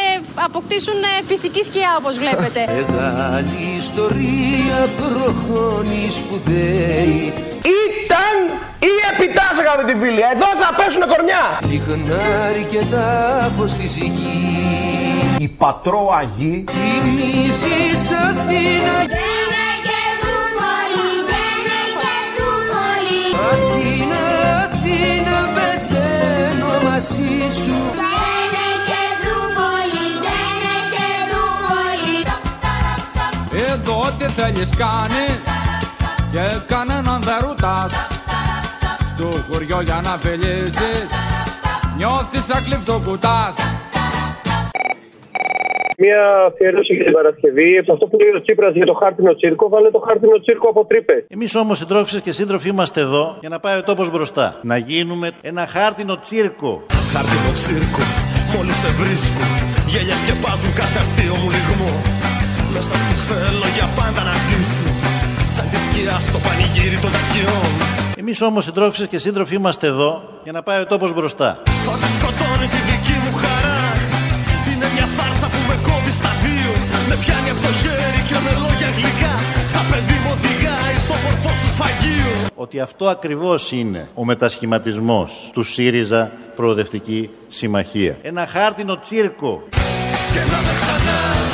αποκτήσουν ε, φυσική σκιά όπως βλέπετε. Μεγάλη ιστορία προχώνεις σπουδαίη Ήταν ή επιτάσσε αγαπητοί φίλοι. Εδώ θα πέσουν κορμιά. Λιχνάρι και τάφος στη γης Η πατρόαγη Θυμίζεις Αθήνα Αθήνα, Εδώ τι θέλεις κάνει Και κανέναν δεν ρωτάς Στο χωριό για να φιλήσεις Νιώθεις σαν κλειφτοκουτάς Μια αφιέρωση για την Παρασκευή. Σε αυτό που λέει ο Τσίπρας για το χάρτινο τσίρκο, βάλε το χάρτινο τσίρκο από τρύπε. Εμείς όμως, συντρόφισσες και σύντροφοι, είμαστε εδώ για να πάει ο τόπος μπροστά. Να γίνουμε ένα χάρτινο τσίρκο. Χάρτινο τσίρκο, μόλις σε βρίσκω. Γέλια σκεπάζουν κάθε αστείο μου λιγμό. Μέσα σου θέλω για πάντα να ζήσω. Σαν τη σκιά στο πανηγύρι των σκιών. Εμείς όμως, συντρόφισσες και σύντροφοι, είμαστε εδώ για να πάει ο τόπος μπροστά. Ό,τι σκοτώνει τη δική μου χαρά. Είναι μια φάρσα που με κόβει στα δύο. Με πιάνει από το χέρι και με λόγια γλυκά. Σαν παιδί μου οδηγάει στο μορφό σου σφαγείο. Ότι αυτό ακριβώς είναι ο μετασχηματισμός του ΣΥΡΙΖΑ Προοδευτική Συμμαχία. Ένα χάρτινο τσίρκο. Και να με ξανά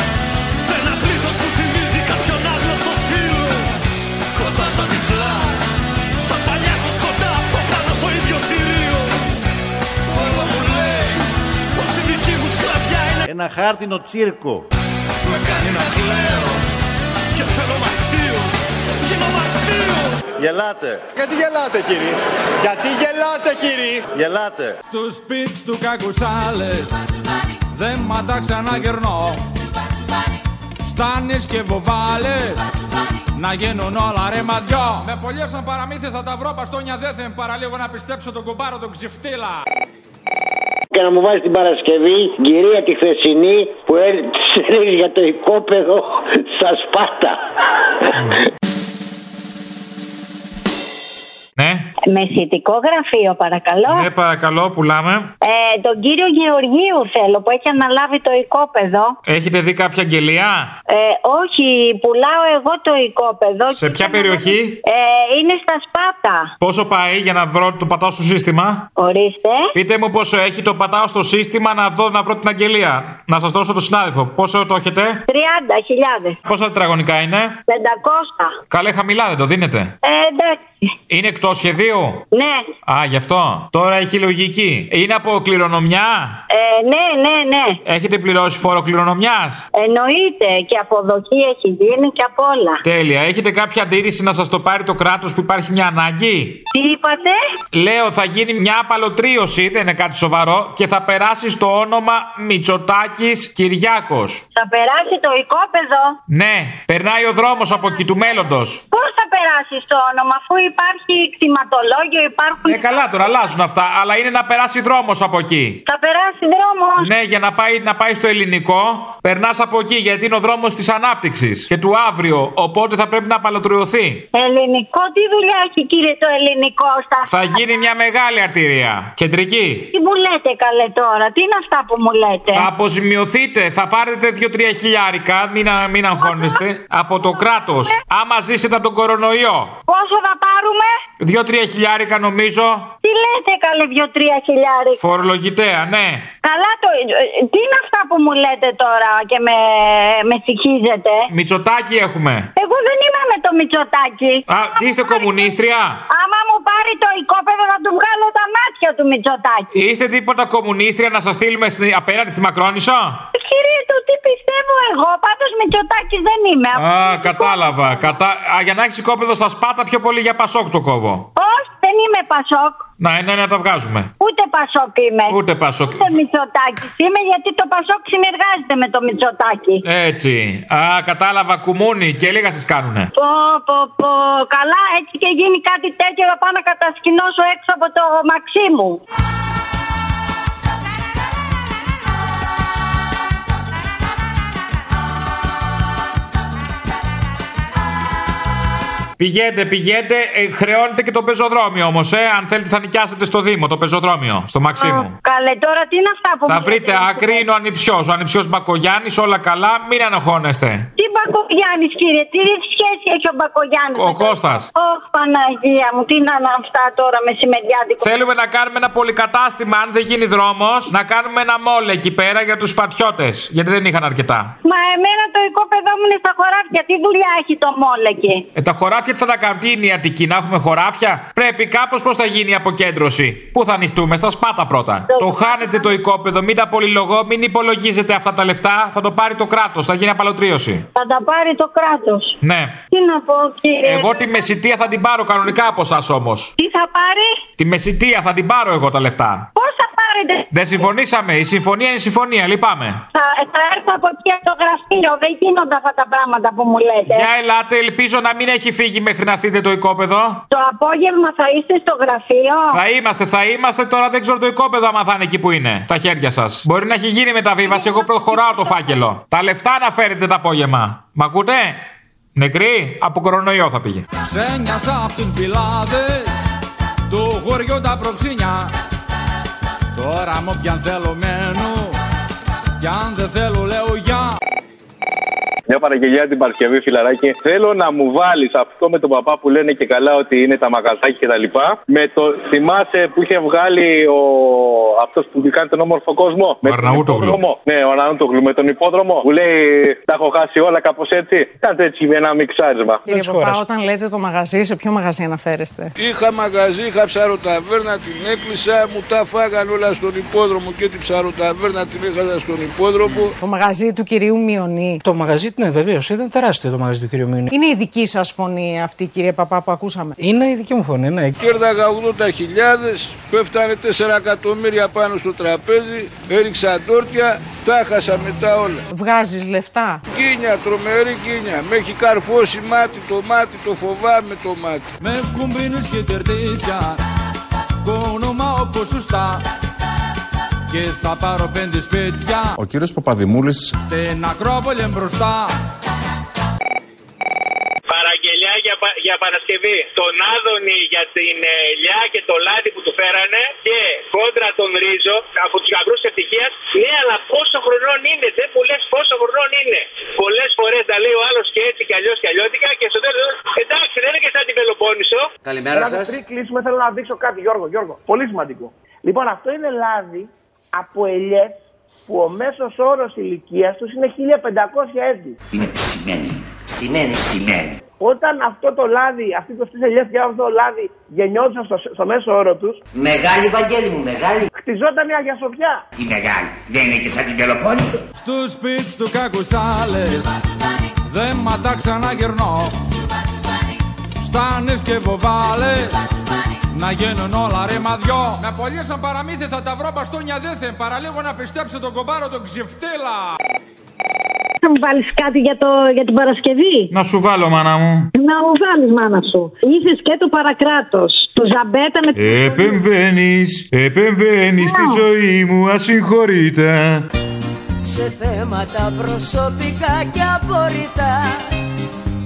Ένα χάρτινο τσίρκο. με κάνει να κλαίω και θέλω μαστίος, γίνω μαστίος. Γελάτε. Γιατί γελάτε κύριε; Γιατί γελάτε κύριε; Γελάτε. Στους σπίτς του κακουσάλες Δεν μα τα ξαναγερνώ Στάνεις και βοβάλες Να γίνουν όλα ρε μαντιό Με πολλές σαν παραμύθι θα τα βρω Παστόνια δεν θα παραλίγο να πιστέψω τον κουμπάρο τον ξυφτήλα Και να μου βάζει την Παρασκευή, κυρία τη χθεσινή, που έλεγε για το οικόπεδο στα Σπάτα. Ναι, Με ηθικό γραφείο, παρακαλώ. ναι, παρακαλώ, πουλάμε. Ε, τον κύριο Γεωργίου θέλω που έχει αναλάβει το οικόπεδο. Έχετε δει κάποια αγγελία; Ε, όχι, πουλάω εγώ το οικόπεδο. σε ποια περιοχή, Ε, είναι στα Σπάτα. πόσο πάει για να βρω το πατάω στο σύστημα; Ορίστε. Πείτε μου πόσο έχει το πατάω στο σύστημα να δω να βρω την αγγελία. Να σας δώσω το συνάδελφο. Πόσο το έχετε, 30.000. Πόσα τετραγωνικά είναι, 500. Καλέ χαμηλά δεν το δίνετε; Ε, εντάξει. Είναι εκτός σχεδίου; Σχολείου. Ναι. Α, γι' αυτό. Τώρα έχει λογική. Είναι από κληρονομιά; Ε, ναι, ναι, ναι. Έχετε πληρώσει φόρο κληρονομιάς; Εννοείται και αποδοχή έχει γίνει και απ' όλα. Τέλεια. Έχετε κάποια αντίρρηση να σας το πάρει το κράτος που υπάρχει μια ανάγκη; Τι είπατε; Λέω θα γίνει μια απαλωτρίωση, δεν είναι κάτι σοβαρό, και θα περάσει στο όνομα Μητσοτάκης Κυριάκος. Θα περάσει το οικόπεδο; Ναι, περνάει ο δρόμος από εκεί του μέλλοντος. Πώς θα περάσει το όνομα, αφού υπάρχει κτηματολόγιο, υπάρχουν. Ε, καλά τώρα, αλλάζουν αυτά, αλλά είναι να περάσει δρόμος από εκεί. Θα περάσει δρόμος. Ναι, για να πάει, να πάει στο ελληνικό, περνάς από εκεί γιατί είναι ο δρόμος της ανάπτυξης και του αύριο. Οπότε θα πρέπει να απαλωτριωθεί. Ελληνικό, τι δουλειά έχει κύριε το ελληνικό στα Θα γίνει μια μεγάλη αρτηρία. Κεντρική. Τι μου λέτε καλέ τώρα, τι είναι αυτά που μου λέτε; Θα αποζημιωθείτε, θα πάρετε 2-3 χιλιάρικα, μην, α- μην αγχώνεστε, από το κράτος. Άμα ζήσετε από τον κορονοϊό. Πόσο θα πάρουμε, 2-3 χιλιάρικα νομίζω. τι λέτε καλέ δυο-τρία χιλιάρι. Φορολογητέα, ναι. Καλά το. ε, Τι είναι αυτά που μου λέτε τώρα και με, με συγχύζετε. Μητσοτάκι έχουμε. Εγώ δεν είμαι με το Μητσοτάκι. Α, τι είστε κομμουνίστρια; Άμα μου πάρει το οικόπεδο θα του βγάλω τα μάτια του Μητσοτάκι. Είστε τίποτα κομμουνίστρια να σας στείλουμε στη- απέναντι στη Μακρόνισο; Κύριε, το τι πιστεύω εγώ. Πάντως Μητσοτάκι δεν είμαι. Α, κατάλαβα. Κατα... Α, για να έχεις οικόπεδο στα σπάτα πιο πολύ για πασόκ το κόβω. Όχι, δεν είμαι Πασόκ. Να, ναι, να τα βγάζουμε. Ούτε Πασόκ είμαι. Ούτε Πασόκ. Ούτε Μητσοτάκι είμαι γιατί το Πασόκ συνεργάζεται με το Μητσοτάκι. Έτσι. Α, κατάλαβα κουμούνι και λίγα σας κάνουνε. Πω, πω, πω. Καλά, έτσι και γίνει κάτι τέτοιο θα πάω να κατασκηνώσω έξω από το μαξί μου. Πηγαίνετε, πηγαίνετε. Ε, χρεώνετε και το πεζοδρόμιο όμως, ε. Αν θέλετε, θα νοικιάσετε στο Δήμο το πεζοδρόμιο, στο Μαξίμου. Καλέ, τώρα τι είναι αυτά που Θα μου βρείτε λέτε; άκρη, είναι ο ανιψιός. Ο ανιψιός Μπακογιάννης, όλα καλά, μην αναχώνεστε. Τι Μπακογιάννης, κύριε, τι σχέση έχει ο Μπακογιάννης. Ο Κώστας. Ωχ, Παναγία μου, τι να είναι αυτά τώρα μεσημεριάτικο. Θέλουμε να κάνουμε ένα πολυκατάστημα, αν δεν γίνει δρόμος, να κάνουμε ένα μόλ εκεί πέρα για τους πατιώτες. Γιατί δεν είχαν αρκετά. Μα εμένα το οικόπεδό μου είναι στα χωράφια. Τι δουλειά έχει το μόλ εκεί; Ε, τα χωράφια τι θα τα κάνουν, τι είναι η Αττική, να έχουμε χωράφια; Πρέπει κάπως πώς θα γίνει η αποκέντρωση. Πού θα ανοιχτούμε, στα σπάτα πρώτα. Το χάνετε το οικόπεδο, μην τα πολυλογώ, μην υπολογίζετε αυτά τα λεφτά. Θα το πάρει το κράτος, θα γίνει απαλωτρίωση. Θα τα πάρει το κράτος. Ναι. Τι να πω, κύριε; Εγώ τη μεσητεία θα την πάρω κανονικά από εσάς όμως. Τι θα πάρει, Τη μεσητεία θα την πάρω εγώ τα λεφτά. πώς θα πάρετε. Δεν συμφωνήσαμε. Η συμφωνία είναι η συμφωνία. Λυπάμαι. Θα, θα έρθω από εκεί από το γραφείο. Δεν γίνονται αυτά τα πράγματα που μου λέτε. Για ελάτε, ελπίζω να μην έχει φύγει μέχρι να θείτε το οικόπεδο. Το απόγευμα θα είστε στο γραφείο. Θα είμαστε, θα είμαστε. Τώρα δεν ξέρω το οικόπεδο άμα θα είναι εκεί που είναι. Στα χέρια σας. Μπορεί να έχει γίνει μεταβίβαση. Εγώ προχωράω το φάκελο. Τα λεφτά να φέρετε το απόγευμα. Μ' ακούτε; Νεκρή, από κορονοϊό θα πήγε. Ξένιασα απ' την πιλάδε του χωριού τα προξίνια Τώρα μου πιαν θέλω μένω κι αν δεν θέλω λέω γεια Μια παραγγελιά την Παρασκευή, φιλαράκι. Θέλω να μου βάλεις αυτό με τον παπά που λένε και καλά ότι είναι τα μαγαζάκια και τα λοιπά. Με το θυμάσαι που είχε βγάλει ο... αυτός που κάνει τον όμορφο κόσμο; Με τον Αρναούτογλου. υπόδρομο. Ναι, ο Αρναούτογλου με τον υπόδρομο που λέει Τα έχω χάσει όλα κάπως έτσι. Κάντε έτσι με ένα μιξάρισμα. Κύριε Παπά, όταν λέτε το μαγαζί, σε ποιο μαγαζί αναφέρεστε; Είχα μαγαζί, είχα ψαροταβέρνα, την έκλεισα, μου τα φάγαν όλα στον υπόδρομο και την ψαροταβέρνα την έχασα στον υπόδρομο. Το μαγαζί του κυρίου Μιονί. Το μαγαζί, ναι, βεβαίως. Ήταν τεράστιο το μαγαζί του κ. Μιουνί. Είναι η δική σας φωνή αυτή, κύριε Παπά, που ακούσαμε; Είναι η δική μου φωνή, ναι. Κέρδαγα 80.000, πέφτανε 4 εκατομμύρια πάνω στο τραπέζι, έριξα τόρτια, τα χάσα μετά όλα. Βγάζεις λεφτά; Κίνια, τρομερή κίνια, με έχει καρφώσει μάτι το μάτι, το φοβάμαι το μάτι. Με κουμπίνες και τερτίτια Κόνομα όπως σωστά Και θα πάρω πέντε σπίτια Ο κύριος Παπαδημούλης Στην Ακρόπολη μπροστά Παραγγελιά για, πα- για Παρασκευή. Τον Άδωνη για την ε, ελιά και το λάδι που του φέρανε και κόντρα τον Ρίζο από τους γαμπρούς ευτυχίας. Ναι, αλλά πόσο χρονών είναι, δεν μου λες πόσο χρονών είναι. Πολλές φορές τα λέει ο άλλος και έτσι και αλλιώς και αλλιώτικα και στο τέλος εντάξει, δεν είναι και σαν την Πελοπόννησο. Έλα, Πριν κλείσουμε, θέλω να δείξω κάτι, Γιώργο. Γιώργο, πολύ σημαντικό. Λοιπόν, αυτό είναι λάδι από ελιές που ο μέσος όρος ηλικίας τους είναι 1500 έτη. Είναι ψημένη. σημαίνει. Σημαίνει. Όταν αυτό το λάδι, αυτοί το τρει ελιές και αυτό το λάδι γεννιόντουσαν στο, στο μέσο όρο τους, Μεγάλη, Βαγγέλη μου, μεγάλη. χτιζόταν μια γιασοφιά. Τι μεγάλη. Δεν είναι και σαν την Πελοπόννησο. Στους σπίτς του κακουσάλες Δεν ματά ξαναγυρνώ Στάνες και βοβάλες Να γίνουν όλα ρε μαδιό Με πολύ σαν παραμύθι θα τα βρω μπαστούνια δίθεν Παραλίγο να πιστέψω τον κομπάρο τον ξυφτήλα Θα μου βάλεις κάτι για, το, για την Παρασκευή; Να σου βάλω, μάνα μου. Να μου βάλεις, μάνα σου. Είχες και το παρακράτος. Το ζαμπέτα με το. Επεμβαίνεις, επεμβαίνεις στη ζωή μου ασυγχωρήτα. σε θέματα προσωπικά και απορριτά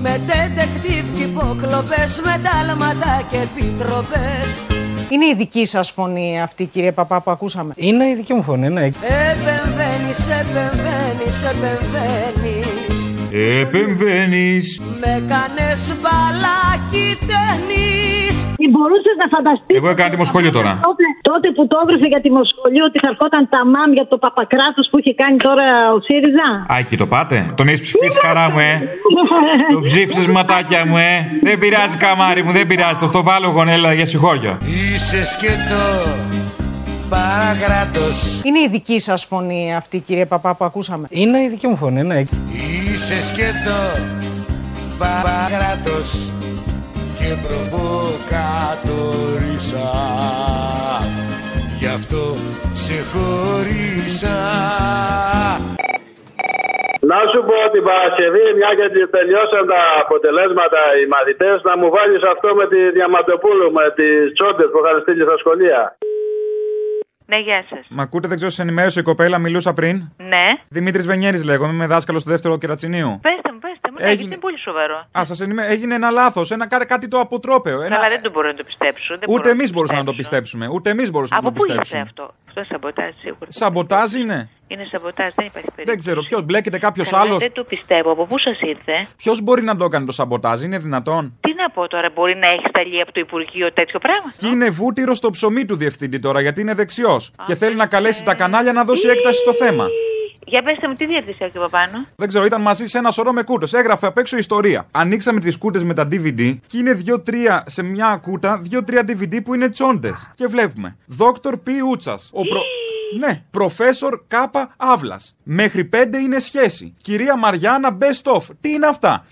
με detective και υποκλοπές, με τάλματα και επιτροπές Είναι η δική σας φωνή αυτή, κύριε Παπά, που ακούσαμε; Είναι η δική μου φωνή, ναι. Επεμβαίνεις, επεμβαίνεις, επεμβαίνεις Επεμβαίνεις. Με κάνες μπαλάκι ταινίς Μπορούσες να φανταστείς. Εγώ έκανα δημοσχολείο τώρα. Τότε, τότε που το έγραφε για τη Μοσχολή ότι θα ερχόταν τα μάμ για το παπακράτος που είχε κάνει τώρα ο ΣΥΡΙΖΑ. Α, εκεί το πάτε. Τον έχεις ψηφίσει, χαρά μου, ε. Το ψήφισες ματάκια μου, ε. Δεν πειράζει, καμάρι μου, δεν πειράζει. Το στο βάλω γονέλα για συγχώριο. Είσαι σκέτο παρακράτος Είναι η δική σας φωνή αυτή, κύριε Παπά, που ακούσαμε; Είναι η δική μου φωνή, ναι. Είσαι σκέτο παρακράτος και προβοκατορίσα Γι' αυτό σε χωρίσα Να σου πω την Παρασκευή, μια και τε- τελειώσαν τα αποτελέσματα οι μαθητές, να μου βάλεις αυτό με τη Διαμαντοπούλου, με τις τσόντες που είχαν στείλει στα σχολεία. Ναι, γεια σας. Μα ακούτε, δεν ξέρω, σε ενημέρωσε η κοπέλα, μιλούσα πριν. Ναι. Δημήτρης Βενιέρης λέγομαι, είμαι δάσκαλος στο δεύτερο κερατσινίου. Πέστε μου, πέστε μου. Ναι, Έγινε- γιατί είναι πολύ σοβαρό. Α, σας ενημέρω. Έγινε ένα λάθος, ένα, κάτι, κάτι το αποτρόπαιο. Ένα... Καλά, δεν το μπορώ να το πιστέψω. Δεν μπορώ Ούτε να εμείς το μπορούσαμε να το πιστέψω. πιστέψουμε. Ούτε εμείς μπορούσαμε Από να το πού ήρθε πιστέψουμε. αυτό; Αυτό είναι σαμποτάζ σίγουρα. Σαμποτάζ είναι; Είναι σαμποτάζ, δεν υπάρχει περίπτωση. Δεν ξέρω, ποιος μπλέκεται κάποιος Καλά, άλλος; Δεν το πιστεύω. Από πού σας ήρθε; Ποιος μπορεί να το κάνει το σαμποτάζ, είναι δυνατόν; Τι να πω τώρα, μπορεί να έχει σταλεί από το Υπουργείο τέτοιο πράγμα; Και είναι βούτυρο στο ψωμί του διευθυντή τώρα, γιατί είναι δεξιός. Και θέλει να καλέσει τα κανάλια να δώσει έκταση στο θέμα. Για πέστε μου, τι διεύθυνση έχει από πάνω; Δεν ξέρω, ήταν μαζί σε ένα σωρό με κούτε. Έγραφε απ' έξω ιστορία. Ανοίξαμε τις κούτε με τα DVD και είναι 2-3 σε μια κούτα, 2-3 DVD που είναι τσόντες. Και βλέπουμε. Δόκτωρ Π. Ούτσας. Ο προ... Ναι, προφέσορ Κάπα Αύλα. Μέχρι 5 είναι σχέση. Κυρία Μαριάννα Best of. Τι είναι αυτά;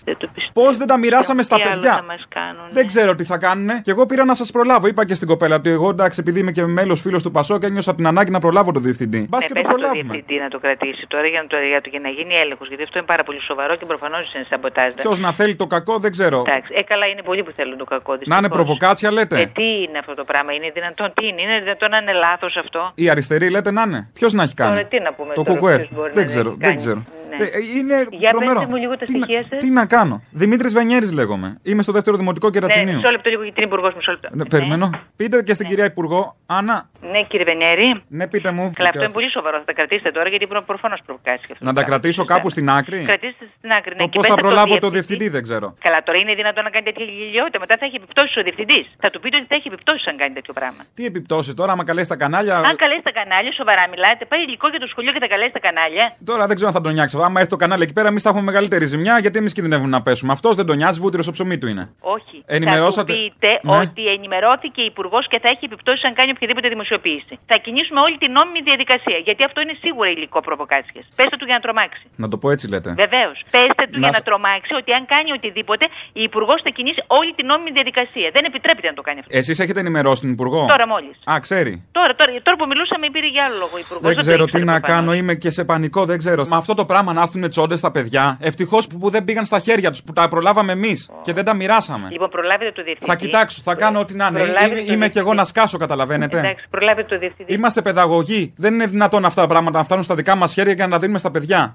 Πώς δεν τα μοιράσαμε στα Τι άλλο παιδιά; θα μας κάνουν. Δεν ξέρω τι θα κάνουν. Και εγώ πήρα να σας προλάβω. Είπα και στην κοπέλα ότι εγώ εντάξει, επειδή είμαι και μέλος φίλος του Πασό και ένιωσα την ανάγκη να προλάβω τον διευθυντή. Μπας Ναι, και το πες το προλάβουμε. διευθυντή να το κρατήσει τώρα για να, το, για, το, για να γίνει έλεγχος. Γιατί αυτό είναι πάρα πολύ σοβαρό και προφανώς είναι σαμποτάζ. Ποιος να θέλει το κακό δεν ξέρω. Εντάξει, ε, καλά είναι πολλοί που θέλουν το κακό. Να είναι δυστυχώς. προβοκάτσια λέτε; Ε, τι είναι αυτό το πράγμα, είναι δυνατόν, τι είναι, είναι δυνατόν να είναι λάθος αυτό; Η αριστερή λέτε να είναι. Ποιος να έχει κάνει; Τώρα τι να πούμε το τώρα, κουκουέ. ποιος μπορεί να Δεν έχει ξέρω, κάνει. δεν ξέρω. Ναι. Ε, ε, είναι Για τρομερό. πετε μου λίγο τα Τι να- στοιχεία σας. Τι να κάνω. Δημήτρης Βενιέρης λέγομαι. Είμαι στο δεύτερο δημοτικό Ναι, κερατσινίου. μισό λεπτό λίγο για την υπουργός, μισό λεπτό. Ναι, περιμένω. Πείτε και στην κυρία Υπουργό, Άννα. Ναι, κύριε Βενέρη. Ναι, πείτε μου. Καλά, αυτό είναι πολύ σοβαρό. Θα τα κρατήσετε τώρα γιατί προφανώς προβοκάσει και αυτό. Να τα κρατήσω κάπου στην άκρη; Κρατήστε στην άκρη. Ναι, Το και πώς πέστε θα το προλάβω το διευθυντή. διευθυντή δεν ξέρω. Καλά, τώρα είναι δυνατόν να κάνει τέτοια γελιότητα. Μετά θα έχει επιπτώσεις ο διευθυντής. Θα του πείτε ότι θα έχει επιπτώσεις αν κάνει τέτοιο πράγμα. Τι επιπτώσεις τώρα, άμα καλέσει τα κανάλια; Αν καλέσει τα κανάλια, σοβαρά μιλάτε, πάει υλικό για το σχολείο και θα καλέσει τα κανάλια. Τώρα δεν ξέρω αν θα τον νιάξει. Άμα έρθει το κανάλι εκεί πέρα, εμείς θα έχουμε μεγαλύτερη ζημιά γιατί εμείς κινδυνεύουμε να πέσουμε. Αυτός δεν τον νοιάζει, βούτυρος στο ψωμί του είναι. Όχι. Ενημερώσατε- Θα του πείτε Ναι. ότι ενημερώθηκε η Υπουργός και θα έχει επιπτώσεις αν κάνει οποιαδήποτε δημοσιοποίηση. Θα κινήσουμε όλη την νόμιμη διαδικασία. Γιατί αυτό είναι σίγουρα υλικό προβοκάτσια. Πέστε του για να τρομάξει. Να το πω έτσι λέτε. Βεβαίως. Πέστε του Να για σ- να τρομάξει ότι αν κάνει οτιδήποτε, η Υπουργός θα κινήσει όλη την νόμιμη διαδικασία. Δεν επιτρέπεται να το κάνει αυτό. Εσείς έχετε ενημερώσει την Υπουργό; Τώρα μόλις. Α, ξέρει. Τώρα, τώρα, τώρα που μιλούσαμε πήρε για άλλο λόγο η Υπουργός. Δεν ξέρω τι να κάνω, είμαι και σε πανικό, δεν ξέρω. Με αυτό το πράγμα να έρθουν τσόντες στα παιδιά, ευτυχώς που, που δεν πήγαν στα χέρια τους, που τα προλάβαμε εμείς και δεν τα μοιράσαμε. Λοιπόν, προλάβετε το διευθυντή. Θα κοιτάξω, θα κάνω ό,τι να είναι. Προλάβετε Είμαι, το είμαι κι εγώ να σκάσω, καταλαβαίνετε. Εντάξει, προλάβετε το διευθυντή. Είμαστε παιδαγωγοί. Δεν είναι δυνατόν αυτά τα πράγματα να φτάνουν στα δικά μας χέρια και να τα δίνουμε στα παιδιά.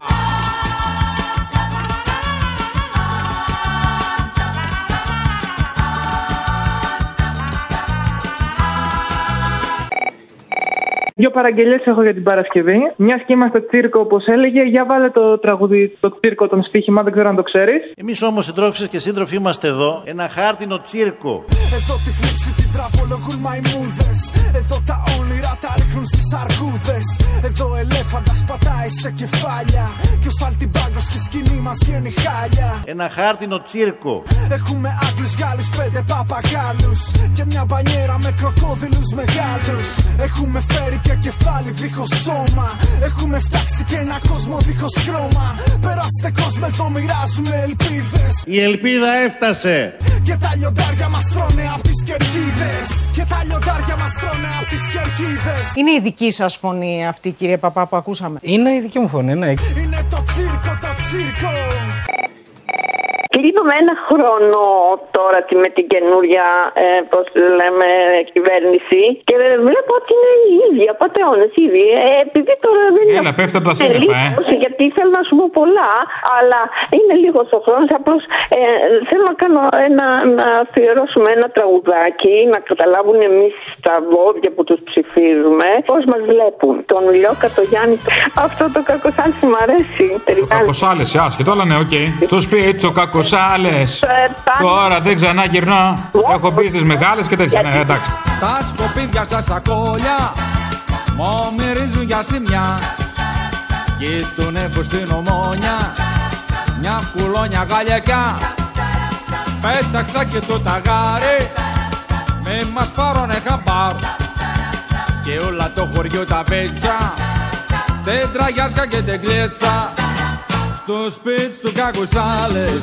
Δύο παραγγελίε έχω για την Παρασκευή. Μια και είμαστε τσίρκο, όπως έλεγε, για βάλε το τραγούδι το τσίρκο των στοίχημα, δεν ξέρω αν το ξέρεις. Εμείς όμως συντρόφισε και σύντροφοι είμαστε εδώ. Ένα χάρτινο τσίρκο. Εδώ τη φλήψη την τραβολογούν μαϊμούδες Εδώ τα όνειρα τα ρίχνουν στις αρκούδες. Εδώ ελέφαντα πατάει σε κεφάλια. Κι ο σαλτιμπάγκος στη σκηνή μας βγαίνει χάλια. Ένα χάρτινο τσίρκο. Έχουμε Άγγλους, Γάλλους, πέντε παπαγάλους. Και μια μπανιέρα με κροκόδιλους μεγάλους. Έχουμε φέρει και κεφάλι δίχως σώμα. Έχουμε φτάξει και ένα κόσμο δίχως χρώμα. Περάστε κόσμο εδώ μοιράζουμε ελπίδες. Η ελπίδα έφτασε. Και τα λιοντάρια μας τρώνε από τις κερκίδες. Και τα λιοντάρια μας τρώνε από τις κερκίδες Είναι η δική σας φωνή αυτή, κύριε Παπά, που ακούσαμε. Είναι η δική μου φωνή, ναι. Είναι το τσίρκο, το τσίρκο Κλείνουμε ένα χρόνο τώρα τη- με την καινούρια, ε, πώς λέμε, κυβέρνηση και βλέπω ότι είναι η ίδια, πατεώνες ήδη. Ε, επειδή τώρα δεν Έλα, είναι πέφτει από τα σύννεφα, ε. λίγος, γιατί θέλω να σου πω πολλά, αλλά είναι λίγος ο χρόνος. Απλώς ε, θέλω να κάνω ένα, να αφιερώσουμε ένα τραγουδάκι, να καταλάβουν εμείς τα βόδια που τους ψηφίζουμε, πώς μας βλέπουν. Τον Λιώκα, το Γιάννη, αυτό το κακοσάντσι μου αρέσει. Ταιριάζει. Κακοσάλε, άσχετο, αλλά ναι, οκ. Στο σπίτι του κακοσάλε. Τα- Τώρα δεν ξανά γυρνάω. Έχω μπει στις μεγάλες και τέτοια. Ναι, εντάξει. Τα σκοπίδια στα σακόλια Μου μυρίζουν για σημιά Κοίτουνε που στην ομόνια Μια κουλόνια γαλιακιά Πέταξα και το ταγάρι Μη μας πάρουνε χαμπάρ Και όλα το χωριό τα πέτσα Δεν τραγιάσκα και δεν κλέτσα Στο σπίτι του κακουσάλες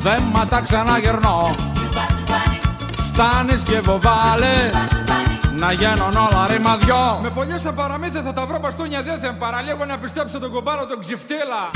Δεν μα τα ξαναγερνώ. Στάνεις και βοβάλες. Να γίνουν όλα ρήμα δυο. Με πολλές σε παραμύθια θα τα βρω μπαστούνια δέθεν Παραλίγο να πιστέψω τον κουμπάρο τον ξυφτήλα